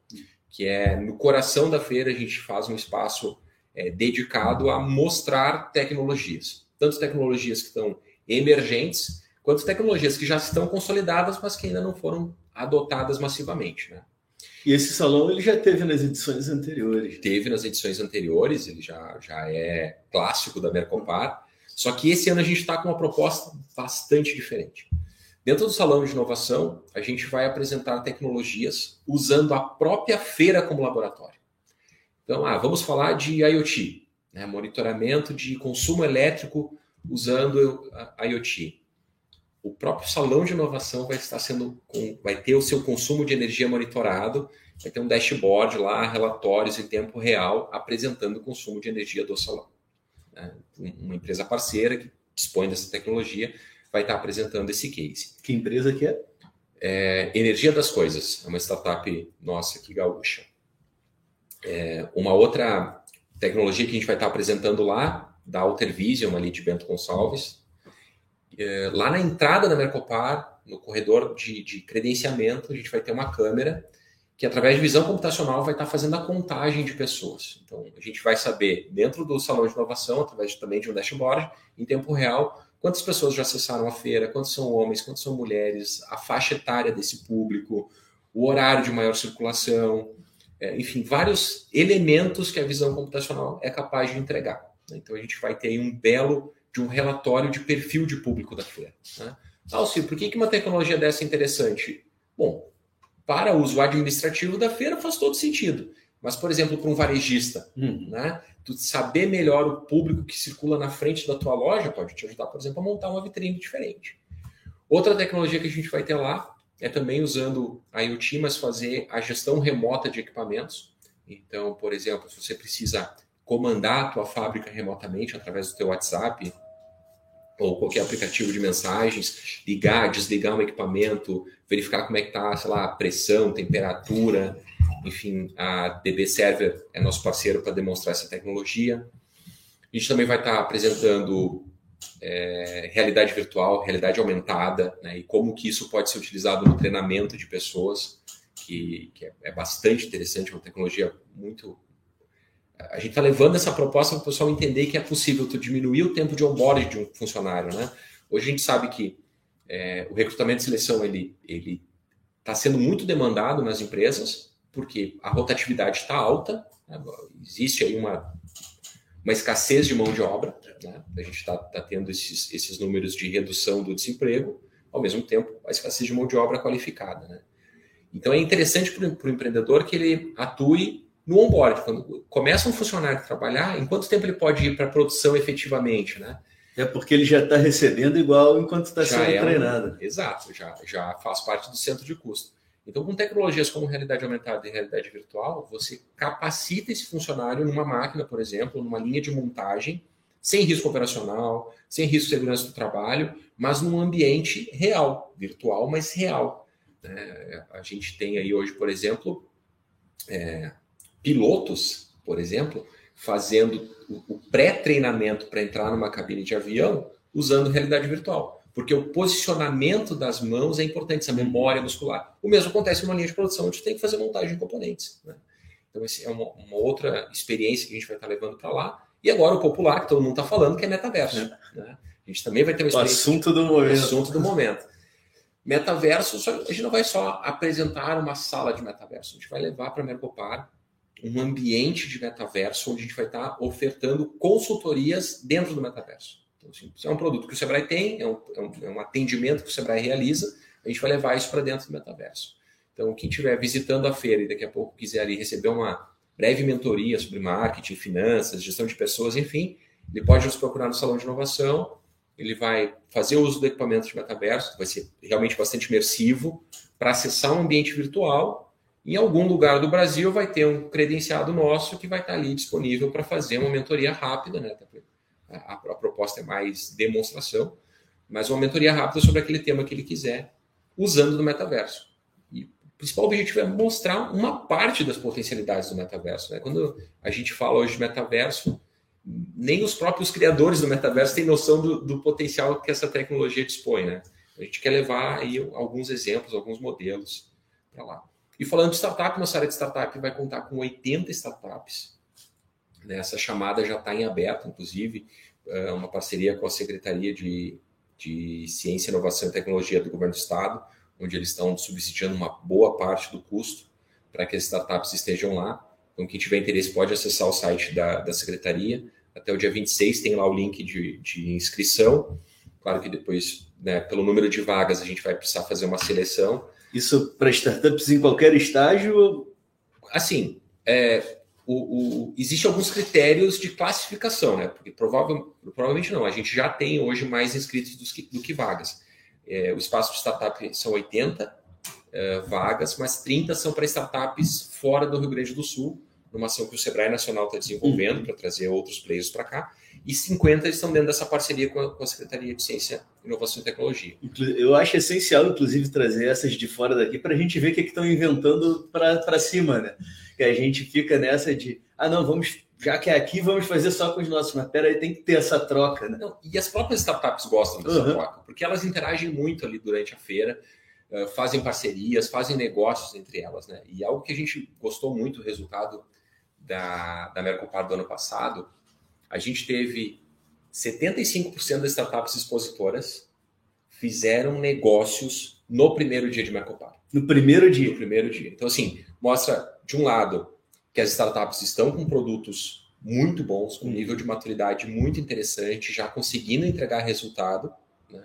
que é no coração da feira a gente faz um espaço é, dedicado a mostrar tecnologias. Tanto tecnologias que estão emergentes, quanto tecnologias que já estão consolidadas, mas que ainda não foram adotadas massivamente. Né? E esse salão ele já teve nas edições anteriores. Teve nas edições anteriores, ele já, já é clássico da Mercopar. Só que esse ano a gente está com uma proposta bastante diferente. Dentro do salão de inovação, a gente vai apresentar tecnologias usando a própria feira como laboratório. Então, ah, vamos falar de IoT, né? monitoramento de consumo elétrico usando IoT. O próprio salão de inovação vai estar sendo, vai ter o seu consumo de energia monitorado, vai ter um dashboard lá, relatórios em tempo real apresentando o consumo de energia do salão uma empresa parceira que dispõe dessa tecnologia vai estar apresentando esse case. Que empresa que é? é Energia das Coisas, é uma startup nossa aqui gaúcha. É, uma outra tecnologia que a gente vai estar apresentando lá, da Alter Vision, ali de Bento Gonçalves, é, lá na entrada da Mercopar, no corredor de, de credenciamento, a gente vai ter uma câmera que através de visão computacional vai estar fazendo a contagem de pessoas. Então, a gente vai saber, dentro do salão de inovação, através também de um dashboard, em tempo real, quantas pessoas já acessaram a feira, quantos são homens, quantos são mulheres, a faixa etária desse público, o horário de maior circulação, é, enfim, vários elementos que a visão computacional é capaz de entregar. Né? Então, a gente vai ter um belo de um relatório de perfil de público da feira. Né? Ah, por que uma tecnologia dessa é interessante? Bom, para o uso administrativo da feira faz todo sentido. Mas, por exemplo, para um varejista, uhum. né? Tu saber melhor o público que circula na frente da tua loja pode te ajudar, por exemplo, a montar uma vitrine diferente. Outra tecnologia que a gente vai ter lá é também usando a IoT, mas fazer a gestão remota de equipamentos. Então, por exemplo, se você precisa comandar a tua fábrica remotamente através do teu WhatsApp ou qualquer aplicativo de mensagens, ligar, desligar um equipamento, verificar como é que está, sei lá, a pressão, temperatura, enfim, a DB Server é nosso parceiro para demonstrar essa tecnologia. A gente também vai estar tá apresentando é, realidade virtual, realidade aumentada, né, e como que isso pode ser utilizado no treinamento de pessoas, que, que é, é bastante interessante, é uma tecnologia muito a gente está levando essa proposta para o pessoal entender que é possível tu diminuir o tempo de onboard de um funcionário, né? Hoje a gente sabe que é, o recrutamento e seleção ele ele está sendo muito demandado nas empresas porque a rotatividade está alta, né? existe aí uma uma escassez de mão de obra, né? a gente está tá tendo esses, esses números de redução do desemprego, ao mesmo tempo a escassez de mão de obra qualificada, né? Então é interessante para o empreendedor que ele atue no onboard, quando começa um funcionário a trabalhar, em quanto tempo ele pode ir para a produção efetivamente, né? É porque ele já está recebendo igual enquanto está sendo é treinado. Um, exato, já, já faz parte do centro de custo. Então, com tecnologias como realidade aumentada e realidade virtual, você capacita esse funcionário numa máquina, por exemplo, numa linha de montagem, sem risco operacional, sem risco de segurança do trabalho, mas num ambiente real, virtual, mas real. É, a gente tem aí hoje, por exemplo, é, pilotos, por exemplo, fazendo o pré-treinamento para entrar numa cabine de avião usando realidade virtual. Porque o posicionamento das mãos é importante, essa memória muscular. O mesmo acontece numa linha de produção, onde tem que fazer montagem de componentes. Né? Então, essa é uma, uma, outra experiência que a gente vai estar levando para lá. E agora o popular, que todo mundo está falando, que é metaverso. É. Né? A gente também vai ter uma experiência. O assunto do momento. Assunto do momento. Metaverso, a gente não vai só apresentar uma sala de metaverso, a gente vai levar para a Mercopar um ambiente de metaverso onde a gente vai estar ofertando consultorias dentro do metaverso. Então, assim, é um produto que o Sebrae tem, é um, é um, é um atendimento que o Sebrae realiza, a gente vai levar isso para dentro do metaverso. Então, quem estiver visitando a feira e daqui a pouco quiser ali receber uma breve mentoria sobre marketing, finanças, gestão de pessoas, enfim, ele pode nos procurar no Salão de Inovação, ele vai fazer uso do equipamento de metaverso, vai ser realmente bastante imersivo, para acessar um ambiente virtual em algum lugar do Brasil vai ter um credenciado nosso que vai estar ali disponível para fazer uma mentoria rápida, né? A, a, proposta é mais demonstração, mas uma mentoria rápida sobre aquele tema que ele quiser, usando do metaverso. E o principal objetivo é mostrar uma parte das potencialidades do metaverso. Né? Quando a gente fala hoje de metaverso, nem os próprios criadores do metaverso têm noção do, do potencial que essa tecnologia dispõe. Né? A gente quer levar aí alguns exemplos, alguns modelos para lá. E falando de startup, nossa área de startup vai contar com 80 startups. Né? Essa chamada já está em aberto, inclusive, é uma parceria com a Secretaria de, de Ciência, Inovação e Tecnologia do Governo do Estado, onde eles estão subsidiando uma boa parte do custo para que as startups estejam lá. Então, quem tiver interesse pode acessar o site da, da Secretaria. Até o dia 26 tem lá o link de, de inscrição. Claro que depois, né, pelo número de vagas, a gente vai precisar fazer uma seleção isso para startups em qualquer estágio? Assim, é, o, o, existe alguns critérios de classificação, né? Porque provável, provavelmente não. A gente já tem hoje mais inscritos do que, do que vagas. É, o espaço de startup são 80 é, vagas, mas 30 são para startups fora do Rio Grande do Sul, numa ação que o Sebrae Nacional está desenvolvendo uhum. para trazer outros players para cá e 50 estão dentro dessa parceria com a, com a, Secretaria de Ciência, Inovação e Tecnologia. Eu acho essencial, inclusive, trazer essas de fora daqui para a gente ver o que estão inventando para cima, né? Que a gente fica nessa de, ah, não, vamos, já que é aqui, vamos fazer só com os nossos, mas peraí, tem que ter essa troca, né? Não, e as próprias startups gostam dessa uhum. troca, porque elas interagem muito ali durante a feira, uh, fazem parcerias, fazem negócios entre elas, né? E algo que a gente gostou muito, o resultado da, da Mercopar do ano passado, a gente teve 75% das startups expositoras fizeram negócios no primeiro dia de Mercopar. No primeiro dia? No primeiro dia. Então, assim, mostra, de um lado, que as startups estão com produtos muito bons, com nível de maturidade muito interessante, já conseguindo entregar resultado. Né?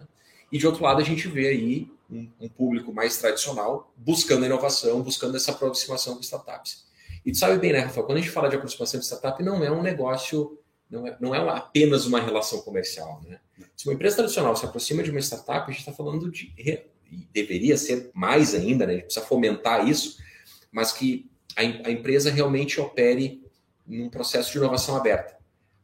E, de outro lado, a gente vê aí um, um público mais tradicional buscando inovação, buscando essa aproximação com startups. E tu sabe bem, né, Rafa, quando a gente fala de aproximação de startup, não é um negócio não é, não é apenas uma relação comercial. Né? Se uma empresa tradicional se aproxima de uma startup, a gente está falando de. E deveria ser mais ainda, né? a gente precisa fomentar isso, mas que a, a empresa realmente opere num processo de inovação aberta,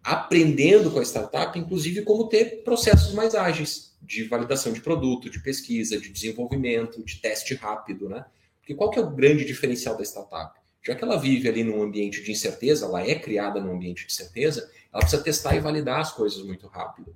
aprendendo com a startup, inclusive como ter processos mais ágeis de validação de produto, de pesquisa, de desenvolvimento, de teste rápido, né? Porque qual que é o grande diferencial da startup? Já que ela vive ali num ambiente de incerteza, ela é criada num ambiente de certeza, ela precisa testar e validar as coisas muito rápido.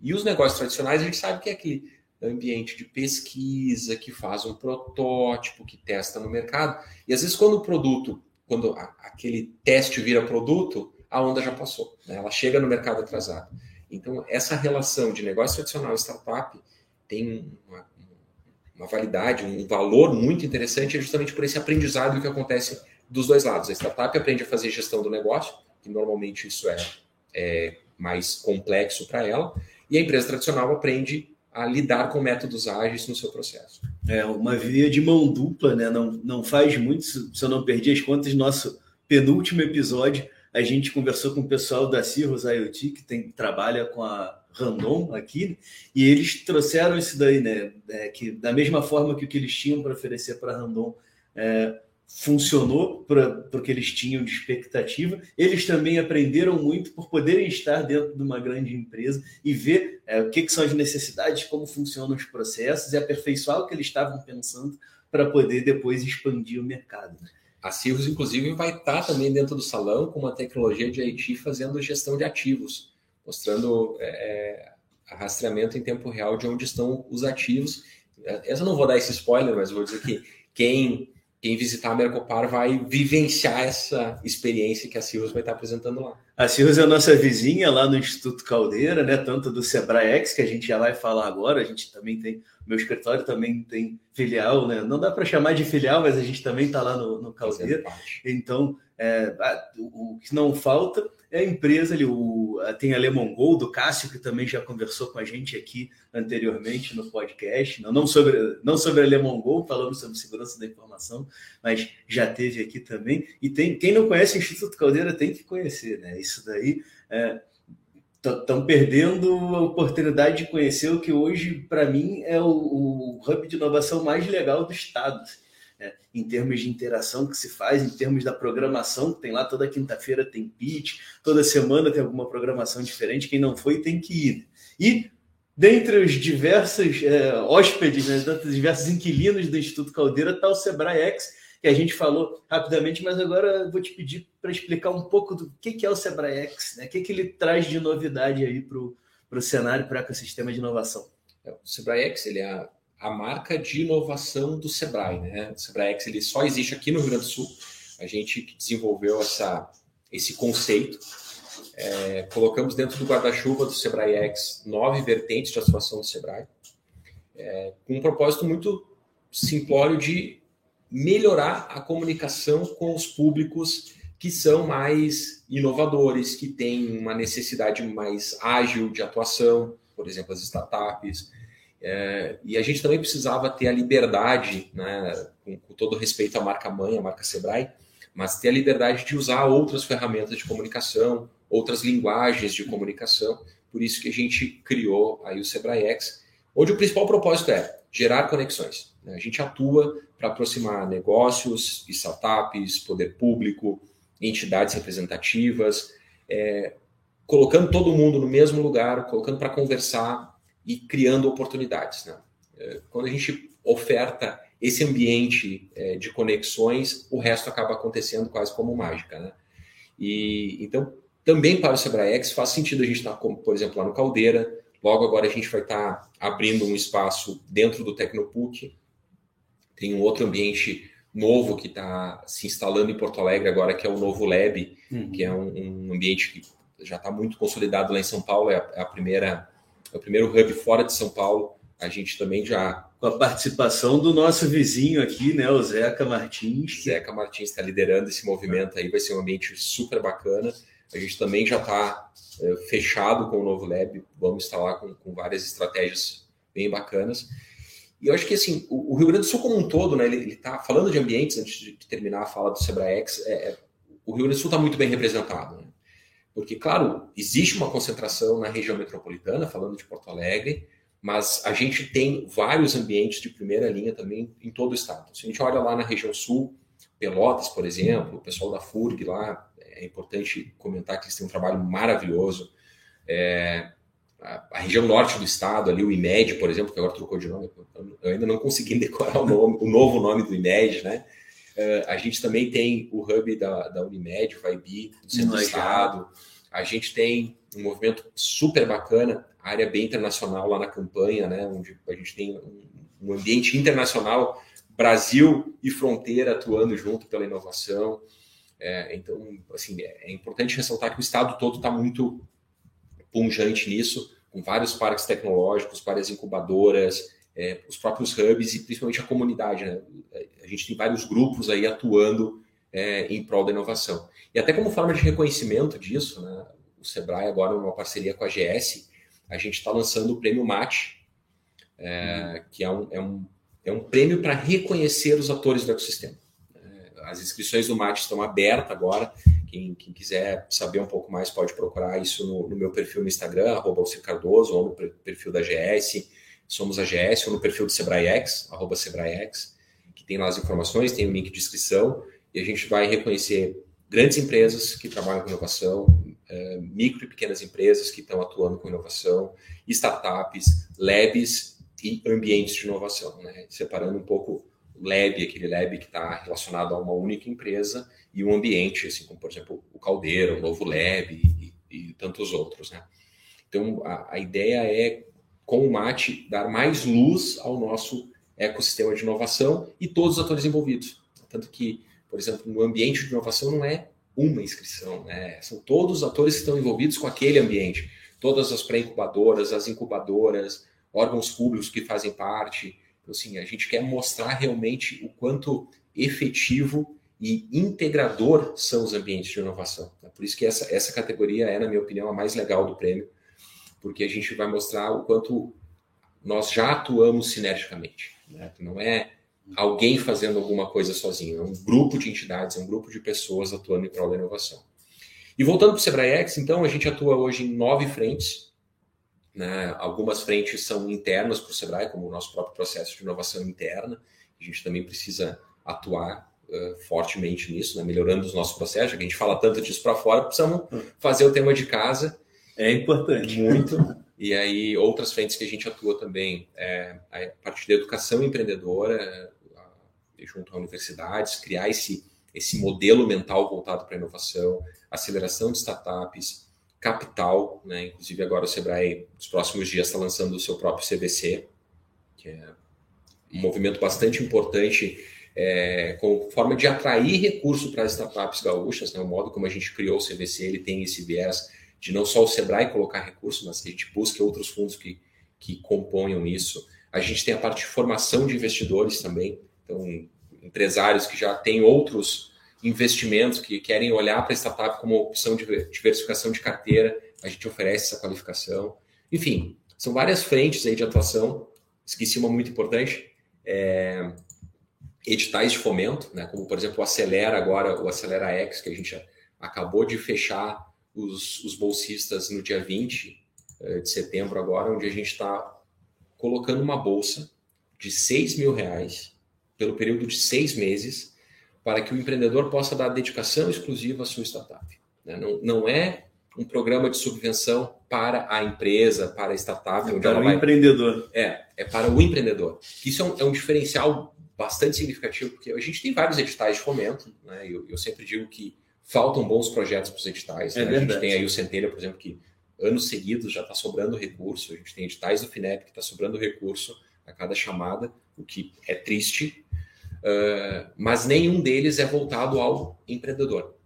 E os negócios tradicionais, a gente sabe que é aquele ambiente de pesquisa, que faz um protótipo, que testa no mercado. E às vezes, quando o produto, quando aquele teste vira produto, a onda já passou. Né? Ela chega no mercado atrasado. Então, essa relação de negócio tradicional e startup tem uma, uma validade, um valor muito interessante, justamente por esse aprendizado que acontece dos dois lados. A startup aprende a fazer gestão do negócio, que normalmente isso é, é mais complexo para ela, e a empresa tradicional aprende a lidar com métodos ágeis no seu processo. É uma via de mão dupla, né? Não, não faz muito, se eu não perdi as contas, nosso penúltimo episódio, a gente conversou com o pessoal da Cirrus IoT, que tem, trabalha com a Randon aqui, e eles trouxeram isso daí, né? É, que da mesma forma que o que eles tinham para oferecer para a Randon é, funcionou para o que eles tinham de expectativa. Eles também aprenderam muito por poderem estar dentro de uma grande empresa e ver é, o que, que, são as necessidades, como funcionam os processos e aperfeiçoar o que eles estavam pensando para poder depois expandir o mercado. A Cirrus, inclusive, vai estar também dentro do salão com uma tecnologia de IT fazendo gestão de ativos, mostrando é, é rastreamento em tempo real de onde estão os ativos. Essa eu não vou dar esse spoiler, mas vou dizer que quem quem visitar a Mercopar vai vivenciar essa experiência que a Cirrus vai estar apresentando lá. A Cirrus é a nossa vizinha lá no Instituto Caldeira, né? Tanto do Sebrae X, que a gente já vai falar agora, a gente também tem, meu escritório também tem filial, né? Não dá para chamar de filial, mas a gente também está lá no, no Caldeira. Então, é, o que não falta a empresa ali, o, tem a Lemon Gold, do Cássio, que também já conversou com a gente aqui anteriormente no podcast, não, não, sobre, não sobre a Lemon Gold, falando sobre segurança da informação, mas já teve aqui também. E tem quem não conhece o Instituto Caldeira tem que conhecer, né? Isso daí estão é, perdendo a oportunidade de conhecer o que hoje, para mim, é o, o hub de inovação mais legal do Estado né, em termos de interação que se faz, em termos da programação, que tem lá toda quinta-feira tem pitch, toda semana tem alguma programação diferente, quem não foi tem que ir. E dentre os diversos é, hóspedes, né, diversos inquilinos do Instituto Caldeira, está o Sebrae X, que a gente falou rapidamente, mas agora vou te pedir para explicar um pouco do que, que é o Sebrae X, né? o que, que ele traz de novidade aí para o cenário, para o ecossistema de inovação. É, o Sebrae X ele é a marca de inovação do Sebrae. Né? O Sebrae X ele só existe aqui no Rio Grande do Sul. A gente desenvolveu essa, esse conceito. É, colocamos dentro do guarda-chuva do Sebrae X nove vertentes de atuação do Sebrae, é, com um propósito muito simplório de melhorar a comunicação com os públicos que são mais inovadores, que têm uma necessidade mais ágil de atuação, por exemplo, as startups, é, e a gente também precisava ter a liberdade, né, com, com todo respeito à marca mãe, à marca Sebrae, mas ter a liberdade de usar outras ferramentas de comunicação, outras linguagens de comunicação. Por isso que a gente criou aí o Sebrae X, onde o principal propósito é gerar conexões. Né? A gente atua para aproximar negócios, startups, poder público, entidades representativas, é, colocando todo mundo no mesmo lugar, colocando para conversar, e criando oportunidades. Né? É, quando a gente oferta esse ambiente é, de conexões, o resto acaba acontecendo quase como mágica. Né? E então também para o SebraeX faz sentido a gente estar, como, por exemplo, lá no Caldeira. Logo agora a gente vai estar abrindo um espaço dentro do Tecnopuc. Tem um outro ambiente novo que está se instalando em Porto Alegre agora, que é o Novo Lab, uhum. que é um, um, ambiente que já está muito consolidado lá em São Paulo, é a, é a primeira é o primeiro hub fora de São Paulo. A gente também já. Com a participação do nosso vizinho aqui, né, o Zeca Martins. Que... Zeca Martins está liderando esse movimento aí, vai ser um ambiente super bacana. A gente também já está é, fechado com o novo Lab, vamos instalar com, com, várias estratégias bem bacanas. E eu acho que assim, o, o Rio Grande do Sul como um todo, né, ele está falando de ambientes, antes de terminar a fala do Sebraex, é, é, o Rio Grande do Sul está muito bem representado. Né? Porque, claro, existe uma concentração na região metropolitana, falando de Porto Alegre, mas a gente tem vários ambientes de primeira linha também em todo o estado. Se a gente olha lá na região sul, Pelotas, por exemplo, o pessoal da FURG lá, é importante comentar que eles têm um trabalho maravilhoso. É, a, a, região norte do estado, ali o IMED, por exemplo, que agora trocou de nome, eu ainda não consegui decorar o, nome, o novo nome do IMED, né? Uh, a gente também tem o hub da, da Unimed, o VIB, do centro do estado. A gente tem um movimento super bacana, área bem internacional lá na campanha, né? Onde a gente tem um, um ambiente internacional, Brasil e fronteira atuando junto pela inovação. É, então, assim, é, é importante ressaltar que o estado todo está muito punjante nisso, com vários parques tecnológicos, várias incubadoras, é, os próprios hubs e principalmente a comunidade. Né? A gente tem vários grupos aí atuando é, em prol da inovação. E até como forma de reconhecimento disso, né, o Sebrae agora, numa parceria com a GS, a gente está lançando o Prêmio MAT, é, uhum. que é um, é, um, é um prêmio para reconhecer os atores do ecossistema. É, as inscrições do MAT estão abertas agora, quem, quem, quiser saber um pouco mais pode procurar isso no, no meu perfil no Instagram, arroba Cardoso, ou no perfil da GS, somos a GS, ou no perfil do SebraeX, arroba SebraeX, que tem lá as informações, tem o link de inscrição, e a gente vai reconhecer grandes empresas que trabalham com inovação, é, micro e pequenas empresas que estão atuando com inovação, startups, labs e ambientes de inovação, né? separando um pouco lab, aquele lab que está relacionado a uma única empresa, e um ambiente, assim como, por exemplo, o Caldeira, o Novo Lab e, e tantos outros. Né? Então, a, a, ideia é, com o MAT, dar mais luz ao nosso ecossistema de inovação e todos os atores envolvidos. Tanto que, por exemplo, no ambiente de inovação não é uma inscrição, né? são todos os atores que estão envolvidos com aquele ambiente. Todas as pré-incubadoras, as incubadoras, órgãos públicos que fazem parte, então, assim, a gente quer mostrar realmente o quanto efetivo e integrador são os ambientes de inovação. Né? Por isso que essa, essa categoria é, na minha opinião, a mais legal do prêmio, porque a gente vai mostrar o quanto nós já atuamos sinergicamente. Né? Não é alguém fazendo alguma coisa sozinho, é um grupo de entidades, é um grupo de pessoas atuando em prol da inovação. E voltando para o SebraeX, então, a gente atua hoje em nove frentes, né? Algumas frentes são internas para o Sebrae, como o nosso próprio processo de inovação interna. A gente também precisa atuar uh, fortemente nisso, né? melhorando os nossos processos. Já que a gente fala tanto disso para fora, precisamos fazer o tema de casa. É importante. Muito. E aí, outras frentes que a gente atua também, é a parte da educação empreendedora, junto a universidades, criar esse, esse modelo mental voltado para a inovação, aceleração de startups, capital, né? Inclusive agora o Sebrae, nos próximos dias, está lançando o seu próprio CVC, que é um movimento bastante importante é, com forma de atrair recurso para as startups gaúchas, né? O modo como a gente criou o CVC, ele tem esse viés de não só o Sebrae colocar recurso, mas que a gente busque outros fundos que, que componham isso. A gente tem a parte de formação de investidores também, então empresários que já têm outros investimentos que querem olhar para a startup como opção de diversificação de carteira, a gente oferece essa qualificação. Enfim, são várias frentes aí de atuação. Esqueci uma muito importante, é, editais de fomento, né, como por exemplo o Acelera agora, o Acelera X, que a gente acabou de fechar os, os bolsistas no dia 20 é, de setembro agora, onde a gente está colocando uma bolsa de 6 mil reais pelo período de seis meses para que o empreendedor possa dar dedicação exclusiva à sua startup. Né? Não, não é um programa de subvenção para a empresa, para a startup. É para o vai... empreendedor. É, é para o empreendedor. Isso é um, é um, diferencial bastante significativo, porque a gente tem vários editais de fomento, né? eu, eu sempre digo que faltam bons projetos para os editais. É né? A gente tem aí o Centelha, por exemplo, que anos seguidos já está sobrando recurso, a gente tem editais do FINEP que está sobrando recurso a cada chamada, o que é triste, Uh, mas nenhum deles é voltado ao empreendedor.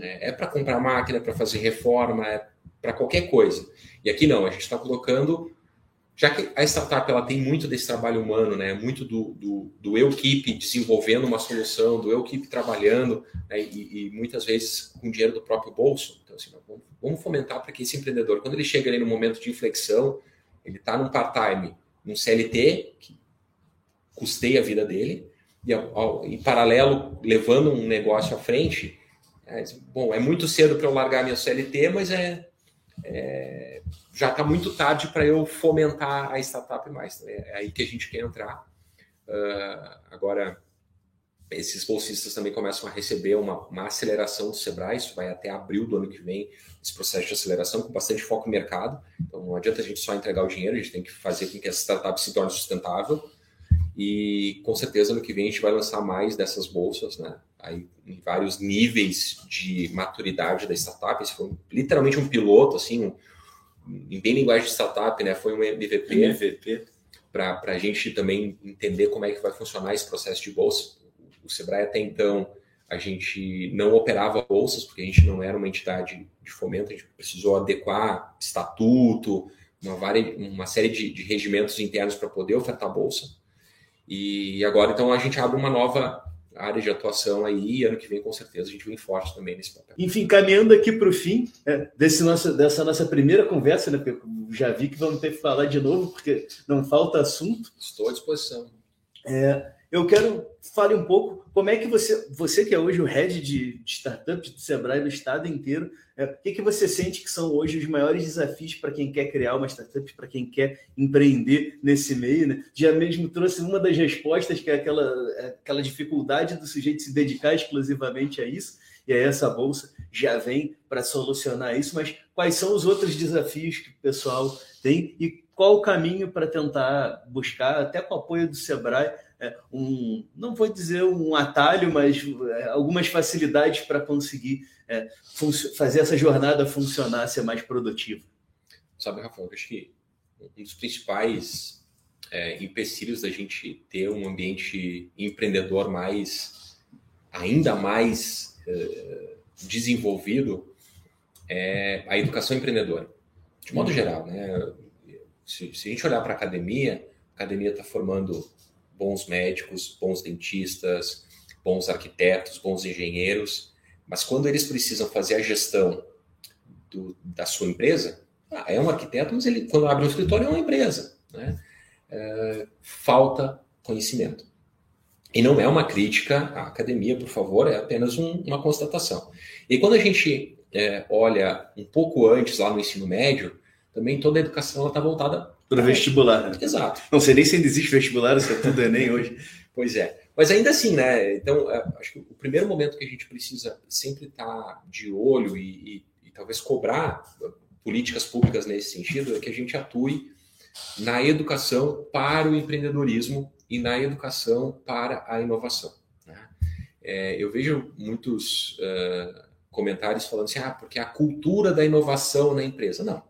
É, é para comprar máquina, é para fazer reforma, é para qualquer coisa. E aqui não, a gente está colocando, já que a startup ela tem muito desse trabalho humano, né, muito do, do, do eu keep desenvolvendo uma solução, do eu keep trabalhando, né, e, e, muitas vezes com dinheiro do próprio bolso. Então, assim, vamos, vamos fomentar para que esse empreendedor, quando ele chega ali no momento de inflexão, ele está num part-time, num CLT, que custeia a vida dele, e ao, em paralelo levando um negócio à frente, é, bom, é muito cedo para eu largar minha CLT, mas é, é já está muito tarde para eu fomentar a startup mais. É, é aí que a gente quer entrar. Uh, agora, esses bolsistas também começam a receber uma, uma, aceleração do Sebrae, isso vai até abril do ano que vem, esse processo de aceleração, com bastante foco no mercado. Então, não adianta a gente só entregar o dinheiro, a gente tem que fazer com que essa startup se torne sustentável. E, com certeza, no que vem a gente vai lançar mais dessas bolsas, né? Aí, em vários níveis de maturidade da startup. Esse foi literalmente um piloto, assim, um, em bem linguagem de startup, né? Foi um MVP. MVP. Para a gente também entender como é que vai funcionar esse processo de bolsa o Sebrae até então a gente não operava bolsas, porque a gente não era uma entidade de fomento, a gente precisou adequar estatuto, uma, várias, uma série de, de regimentos internos para poder ofertar bolsa. E agora, então, a gente abre uma nova área de atuação aí, e ano que vem, com certeza, a gente vem forte também nesse papel. Enfim, caminhando aqui para o fim é, desse nosso, dessa nossa primeira conversa, né, já vi que vamos ter que falar de novo, porque não falta assunto. Estou à disposição. É, eu quero fale um pouco como é que você, você que é hoje o head de, startups do Sebrae do estado inteiro, é, o que, que você sente que são hoje os maiores desafios para quem quer criar uma startup, para quem quer empreender nesse meio? Né? Já mesmo trouxe uma das respostas, que é aquela, é aquela dificuldade do sujeito se dedicar exclusivamente a isso, e aí essa bolsa já vem para solucionar isso, mas quais são os outros desafios que o pessoal tem e qual o caminho para tentar buscar, até com o apoio do Sebrae, um, não vou dizer um atalho, mas é, algumas facilidades para conseguir é, fazer essa jornada funcionar, ser mais produtiva. Sabe, Rafael, acho que um dos principais é, empecilhos da gente ter um ambiente empreendedor mais, ainda mais é, desenvolvido, é a educação empreendedora. De modo uhum. geral, né? Se, se a gente olhar para a academia, a academia está formando bons médicos, bons dentistas, bons arquitetos, bons engenheiros, mas quando eles precisam fazer a gestão do, da sua empresa, ah, é um arquiteto, mas ele, quando abre um escritório, é uma empresa. Né? É, falta conhecimento. E não é uma crítica à academia, por favor, é apenas um, uma constatação. E quando a gente é, olha um pouco antes, lá no ensino médio, também toda a educação está voltada para vestibular. Né? Exato. Não sei nem se ainda existe vestibular, isso é tudo Enem hoje. pois é. Mas ainda assim, né? Então, é, acho que o primeiro momento que a gente precisa sempre estar tá de olho e, e, e talvez cobrar políticas públicas nesse sentido é que a gente atue na educação para o empreendedorismo e na educação para a inovação. Né? É, eu vejo muitos uh, comentários falando assim, ah, porque a cultura da inovação na empresa. Não.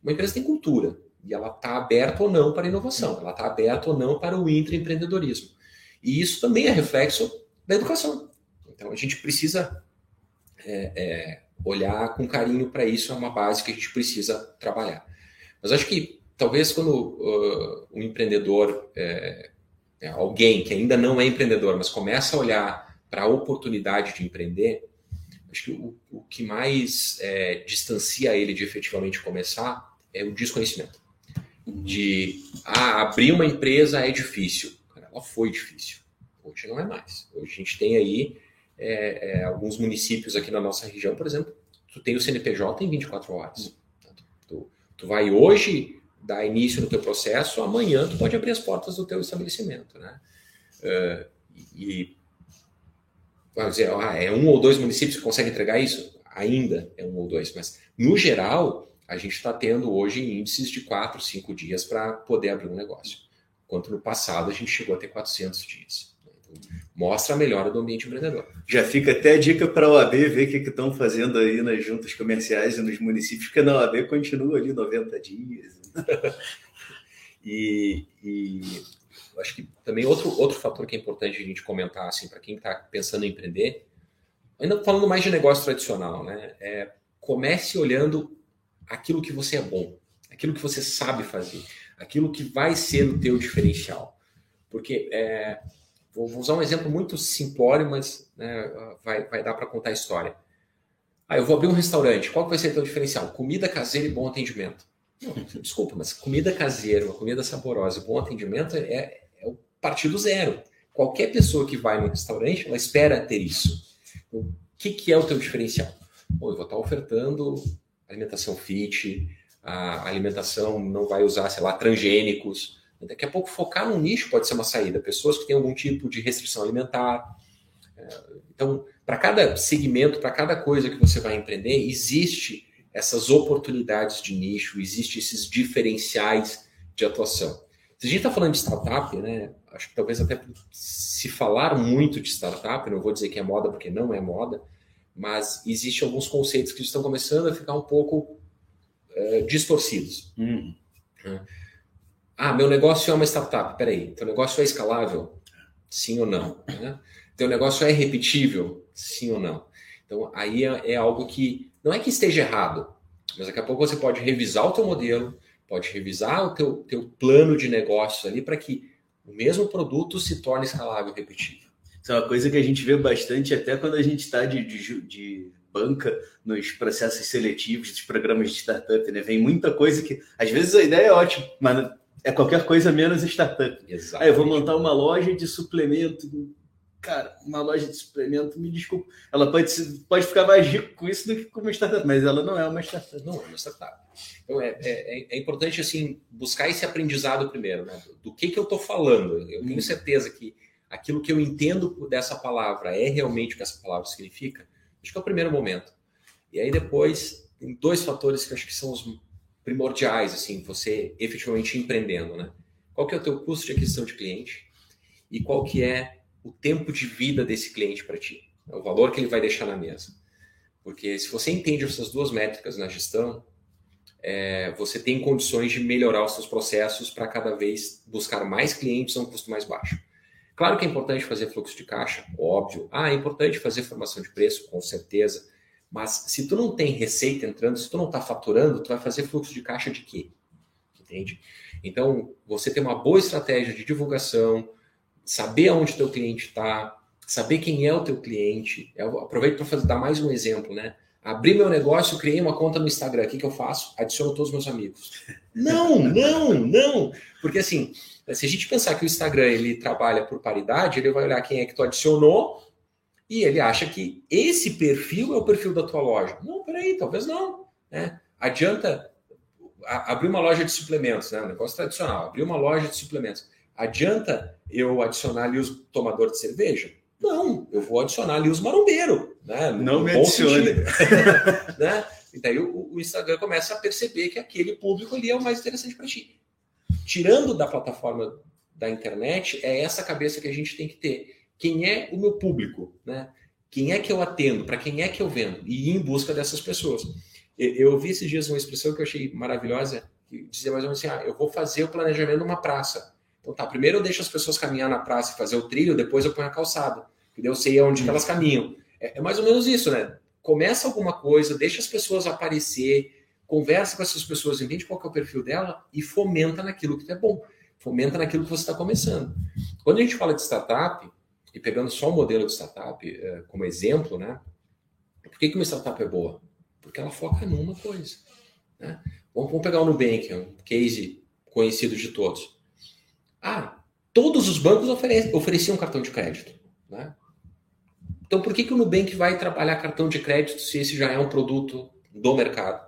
Uma empresa tem cultura, e ela está aberta ou não para a inovação, ela está aberta ou não para o intraempreendedorismo. E isso também é reflexo da educação. Então a gente precisa é, é, olhar com carinho para isso, é uma base que a gente precisa trabalhar. Mas acho que talvez quando uh, um empreendedor, é, é, alguém que ainda não é empreendedor, mas começa a olhar para a oportunidade de empreender, acho que o, o que mais é, distancia ele de efetivamente começar é o desconhecimento de ah, abrir uma empresa é difícil. Cara, ela foi difícil. Hoje não é mais. Hoje a gente tem aí é, é, alguns municípios aqui na nossa região, por exemplo, tu tem o CNPJ em 24 horas. Tu, tu vai hoje dar início no teu processo, amanhã tu pode abrir as portas do teu estabelecimento, né? Uh, e vamos dizer, ah, é um ou dois municípios que conseguem entregar isso? Ainda é um ou dois, mas no geral a gente está tendo hoje índices de 4, 5 dias para poder abrir um negócio. Enquanto no passado a gente chegou a ter 400 dias. Então, mostra a melhora do ambiente empreendedor. Já fica até a dica para a OAB ver o que estão fazendo aí nas juntas comerciais e nos municípios, porque na OAB continua ali 90 dias. e, e acho que também outro, outro fator que é importante a gente comentar, assim, para quem está pensando em empreender, ainda falando mais de negócio tradicional, né? É, comece olhando aquilo que você é bom, aquilo que você sabe fazer, aquilo que vai ser o teu diferencial. Porque é, vou, usar um exemplo muito simplório, mas né, vai, vai dar para contar a história. Ah, eu vou abrir um restaurante. Qual que vai ser o teu diferencial? Comida caseira e bom atendimento. Não, desculpa, mas comida caseira, uma comida saborosa e bom atendimento é, é o partido zero. Qualquer pessoa que vai no restaurante, ela espera ter isso. O que, que é o teu diferencial? Bom, eu vou estar ofertando alimentação fit, a alimentação não vai usar, sei lá, transgênicos. Daqui a pouco focar num nicho pode ser uma saída. Pessoas que têm algum tipo de restrição alimentar, Então, para cada segmento, para cada coisa que você vai empreender, existe essas oportunidades de nicho, existe esses diferenciais de atuação. Se a gente está falando de startup, né, acho que talvez até se falar muito de startup, não vou dizer que é moda porque não é moda, mas existem alguns conceitos que estão começando a ficar um pouco uh, distorcidos. Uhum. Ah, meu negócio é uma startup. Peraí, teu negócio é escalável? Sim ou não? Né? Teu negócio é repetível? Sim ou não? Então, aí é, é, algo que não é que esteja errado, mas daqui a pouco você pode revisar o teu modelo, pode revisar o teu, teu plano de negócio ali para que o mesmo produto se torne escalável e repetível. Isso é uma coisa que a gente vê bastante até quando a gente está de, de, de, banca nos processos seletivos dos programas de startup, né? Vem muita coisa que, às vezes, a ideia é ótima, mas é qualquer coisa menos startup. Exato. Aí eu vou montar uma loja de suplemento cara, uma loja de suplemento, me desculpa, ela pode, pode ficar mais rico com isso do que com uma startup, mas ela não é uma startup. Não é uma startup. Então é, é, é importante assim buscar esse aprendizado primeiro, né? Do que, que eu estou falando. Eu tenho certeza que aquilo que eu entendo dessa palavra é realmente o que essa palavra significa. Acho que é o primeiro momento. E aí depois tem dois fatores que acho que são os primordiais, assim, você efetivamente empreendendo, né? Qual que é o teu custo de aquisição de cliente e qual que é o tempo de vida desse cliente para ti, é o valor que ele vai deixar na mesa. Porque se você entende essas duas métricas na gestão, é, você tem condições de melhorar os seus processos para cada vez buscar mais clientes a um custo mais baixo. Claro que é importante fazer fluxo de caixa, óbvio. Ah, é importante fazer formação de preço, com certeza. Mas se tu não tem receita entrando, se tu não está faturando, tu vai fazer fluxo de caixa de quê? Entende? Então, você tem uma boa estratégia de divulgação, saber aonde teu cliente está, saber quem é o teu cliente. Eu aproveito para dar mais um exemplo, né? Abri meu negócio, criei uma conta no Instagram. O que, que eu faço? Adiciono todos os meus amigos. Não, não, não. Porque assim, se a gente pensar que o Instagram ele trabalha por paridade, ele vai olhar quem é que tu adicionou e ele acha que esse perfil é o perfil da tua loja. Não, peraí, talvez não. Né? Adianta abrir uma loja de suplementos, né? Um negócio tradicional. Abrir uma loja de suplementos. Adianta eu adicionar ali os tomadores de cerveja? Não, eu vou adicionar ali os marombeiros. Né? Não me adicione. né? E daí o, o, Instagram começa a perceber que aquele público ali é o mais interessante para ti. Tirando da plataforma da internet, é essa cabeça que a gente tem que ter. Quem é o meu público? Né? Quem é que eu atendo? Para quem é que eu vendo? E ir em busca dessas pessoas. Eu, eu vi esses dias uma expressão que eu achei maravilhosa, que dizia mais ou menos assim: ah, eu vou fazer o planejamento de uma praça. Então tá, primeiro eu deixo as pessoas caminhar na praça e fazer o trilho, depois eu ponho a calçada. Que eu sei onde elas caminham. É, é, mais ou menos isso, né? Começa alguma coisa, deixa as pessoas aparecer, conversa com essas pessoas, entende qual é o perfil dela e fomenta naquilo que é bom. Fomenta naquilo que você está começando. Quando a gente fala de startup, e pegando só o modelo de startup é, como exemplo, né? Por que, que uma startup é boa? Porque ela foca numa coisa. Né? Vamos, vamos pegar o Nubank, é um case conhecido de todos. Ah, todos os bancos ofere ofereciam cartão de crédito. Né? Então, por que, que o Nubank vai trabalhar cartão de crédito se esse já é um produto do mercado?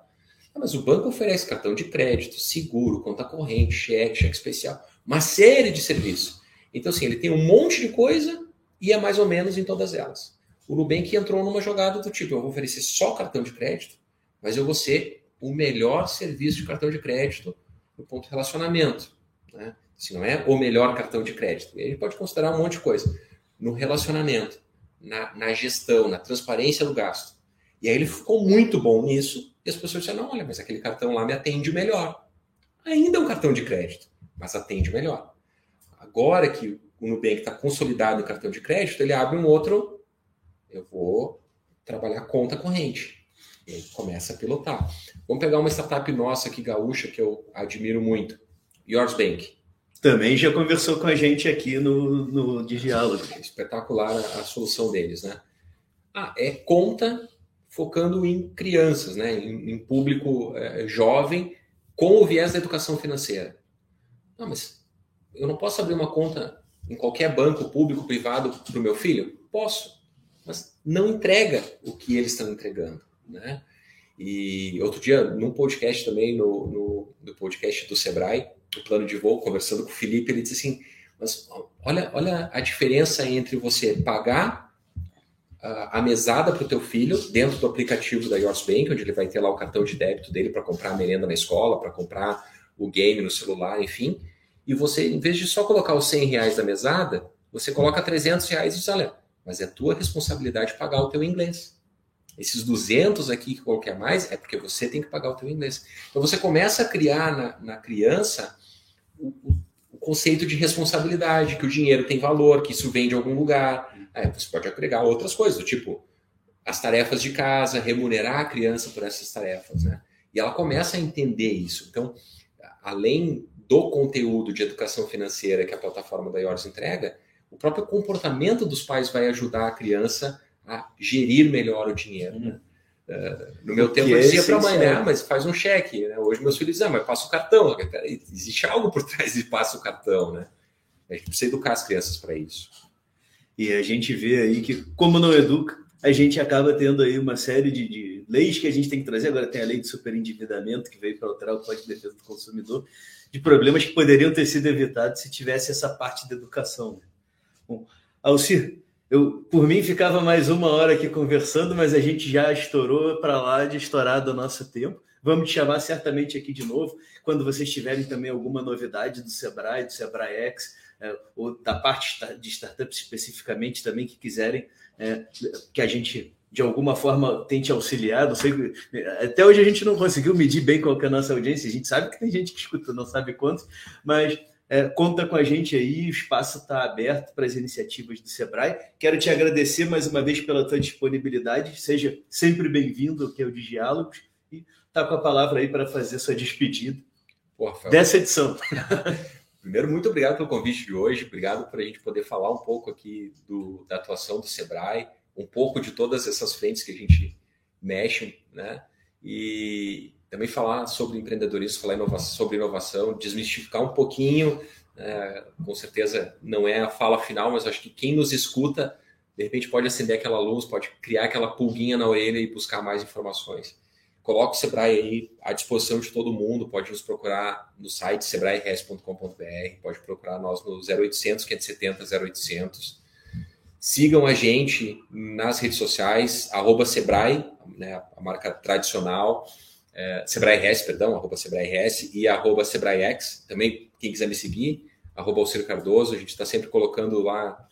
Ah, mas o banco oferece cartão de crédito, seguro, conta corrente, cheque, cheque especial, uma série de serviços. Então, assim, ele tem um monte de coisa e é mais ou menos em todas elas. O Nubank entrou numa jogada do tipo: eu vou oferecer só cartão de crédito, mas eu vou ser o melhor serviço de cartão de crédito no ponto de relacionamento. Né? Se não é o melhor cartão de crédito. E gente pode considerar um monte de coisa. No relacionamento, na, na gestão, na transparência do gasto. E aí ele ficou muito bom nisso. E as pessoas disseram, olha, mas aquele cartão lá me atende melhor. Ainda é um cartão de crédito, mas atende melhor. Agora que o Nubank está consolidado em cartão de crédito, ele abre um outro, eu vou trabalhar conta corrente. E aí começa a pilotar. Vamos pegar uma startup nossa aqui, gaúcha, que eu admiro muito, Yours Bank também já conversou com a gente aqui no, no de diálogo. Espetacular a, a solução deles, né? Ah, é conta focando em crianças, né? Em, em público é, jovem com o viés da educação financeira. Não, mas eu não posso abrir uma conta em qualquer banco público, privado para o meu filho? Posso, mas não entrega o que eles estão entregando, né? E outro dia, num podcast também, no, no, no podcast do Sebrae, o plano de voo, conversando com o Felipe, ele disse assim: mas olha, olha a diferença entre você pagar a mesada para o teu filho dentro do aplicativo da Yours Bank, onde ele vai ter lá o cartão de débito dele para comprar a merenda na escola, para comprar o game no celular, enfim. E você, em vez de só colocar os 100 reais da mesada, você coloca 300 reais e diz, olha, mas é tua responsabilidade pagar o teu inglês. Esses 200 aqui que qualquer mais é porque você tem que pagar o teu inglês. Então você começa a criar na, na criança o, conceito de responsabilidade, que o dinheiro tem valor, que isso vem de algum lugar. Aí você pode agregar outras coisas, do tipo as tarefas de casa, remunerar a criança por essas tarefas, né? E ela começa a entender isso. Então, além do conteúdo de educação financeira que a plataforma da IORS entrega, o próprio comportamento dos pais vai ajudar a criança a gerir melhor o dinheiro. Né? No meu tempo eu é dizia para a mãe, né? Mas faz um cheque. Né? Hoje meus filhos dizem, ah, mas passa o cartão. Existe algo por trás de passa o cartão, né? A gente precisa educar as crianças para isso. E a gente vê aí que, como não educa, a gente acaba tendo aí uma série de, de leis que a gente tem que trazer. Agora tem a lei de superendividamento, que veio para alterar o Código de Defesa do Consumidor, de problemas que poderiam ter sido evitados se tivesse essa parte da educação. Né? Bom, Alcir, eu, por mim, ficava mais uma hora aqui conversando, mas a gente já estourou para lá de estourar do nosso tempo. Vamos te chamar certamente aqui de novo, quando vocês tiverem também alguma novidade do Sebrae, do Sebrae X, é, ou da parte de startups especificamente também que quiserem é, que a gente de alguma forma tente auxiliar. Não sei, até hoje a gente não conseguiu medir bem qual é a nossa audiência. A gente sabe que tem gente que escuta, não sabe quantos, mas é, conta com a gente aí, o espaço está aberto para as iniciativas do Sebrae. Quero te agradecer mais uma vez pela tua disponibilidade. Seja sempre bem-vindo aqui ao de Diálogos e tá com a palavra aí para fazer sua despedida Porra, dessa edição. Primeiro, muito obrigado pelo convite de hoje, obrigado por a gente poder falar um pouco aqui do, da atuação do Sebrae, um pouco de todas essas frentes que a gente mexe, né? E também falar sobre empreendedorismo, falar sobre inovação, desmistificar um pouquinho. Né? Com certeza não é a fala final, mas acho que quem nos escuta, de repente pode acender aquela luz, pode criar aquela pulguinha na orelha e buscar mais informações coloca o Sebrae aí à disposição de todo mundo, pode nos procurar no site sebrae.com.br, pode procurar nós no 0800 570 0800. Sigam a gente nas redes sociais, arroba Sebrae, né, a marca tradicional, é, Sebrae RS, perdão, arroba Sebrae RS e arroba SebraeX. Também, quem quiser me seguir, arroba Alciro Cardoso, a gente está sempre colocando lá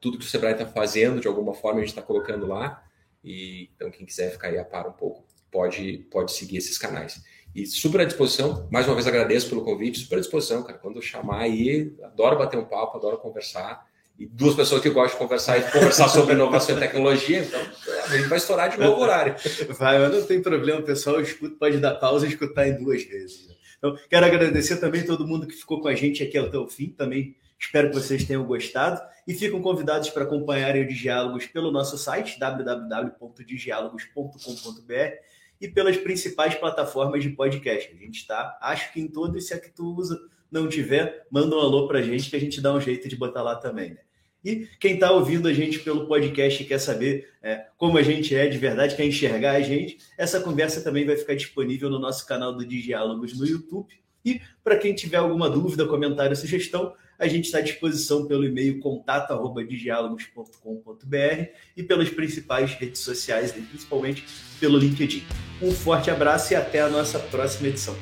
tudo que o Sebrae está fazendo, de alguma forma a gente está colocando lá. E, então, quem quiser ficar aí a par um pouco, pode, pode seguir esses canais. E super à disposição, mais uma vez agradeço pelo convite, super à disposição, cara. Quando chamar aí, adoro bater um papo, adoro conversar. E duas pessoas que gostam de conversar e conversar sobre inovação e tecnologia, então a gente vai estourar de novo horário. Vai, mas não tem problema, pessoal. Escuta, pode dar pausa e escutar em duas vezes. Né? Então, quero agradecer também todo mundo que ficou com a gente aqui até o fim. Também espero que vocês tenham gostado. E ficam convidados para acompanharem o Diálogos pelo nosso site, www.diálogos.com.br e pelas principais plataformas de podcast. A gente está, acho que em todos, se a que tu usa não tiver, manda um alô para a gente que a gente dá um jeito de botar lá também. Né? E quem está ouvindo a gente pelo podcast e quer saber é, como a gente é de verdade, quer enxergar a gente, essa conversa também vai ficar disponível no nosso canal do Diálogos no YouTube. E para quem tiver alguma dúvida, comentário, sugestão, a gente está à disposição pelo e-mail contato@diálogos.com.br e pelas principais redes sociais, principalmente pelo LinkedIn. Um forte abraço e até a nossa próxima edição.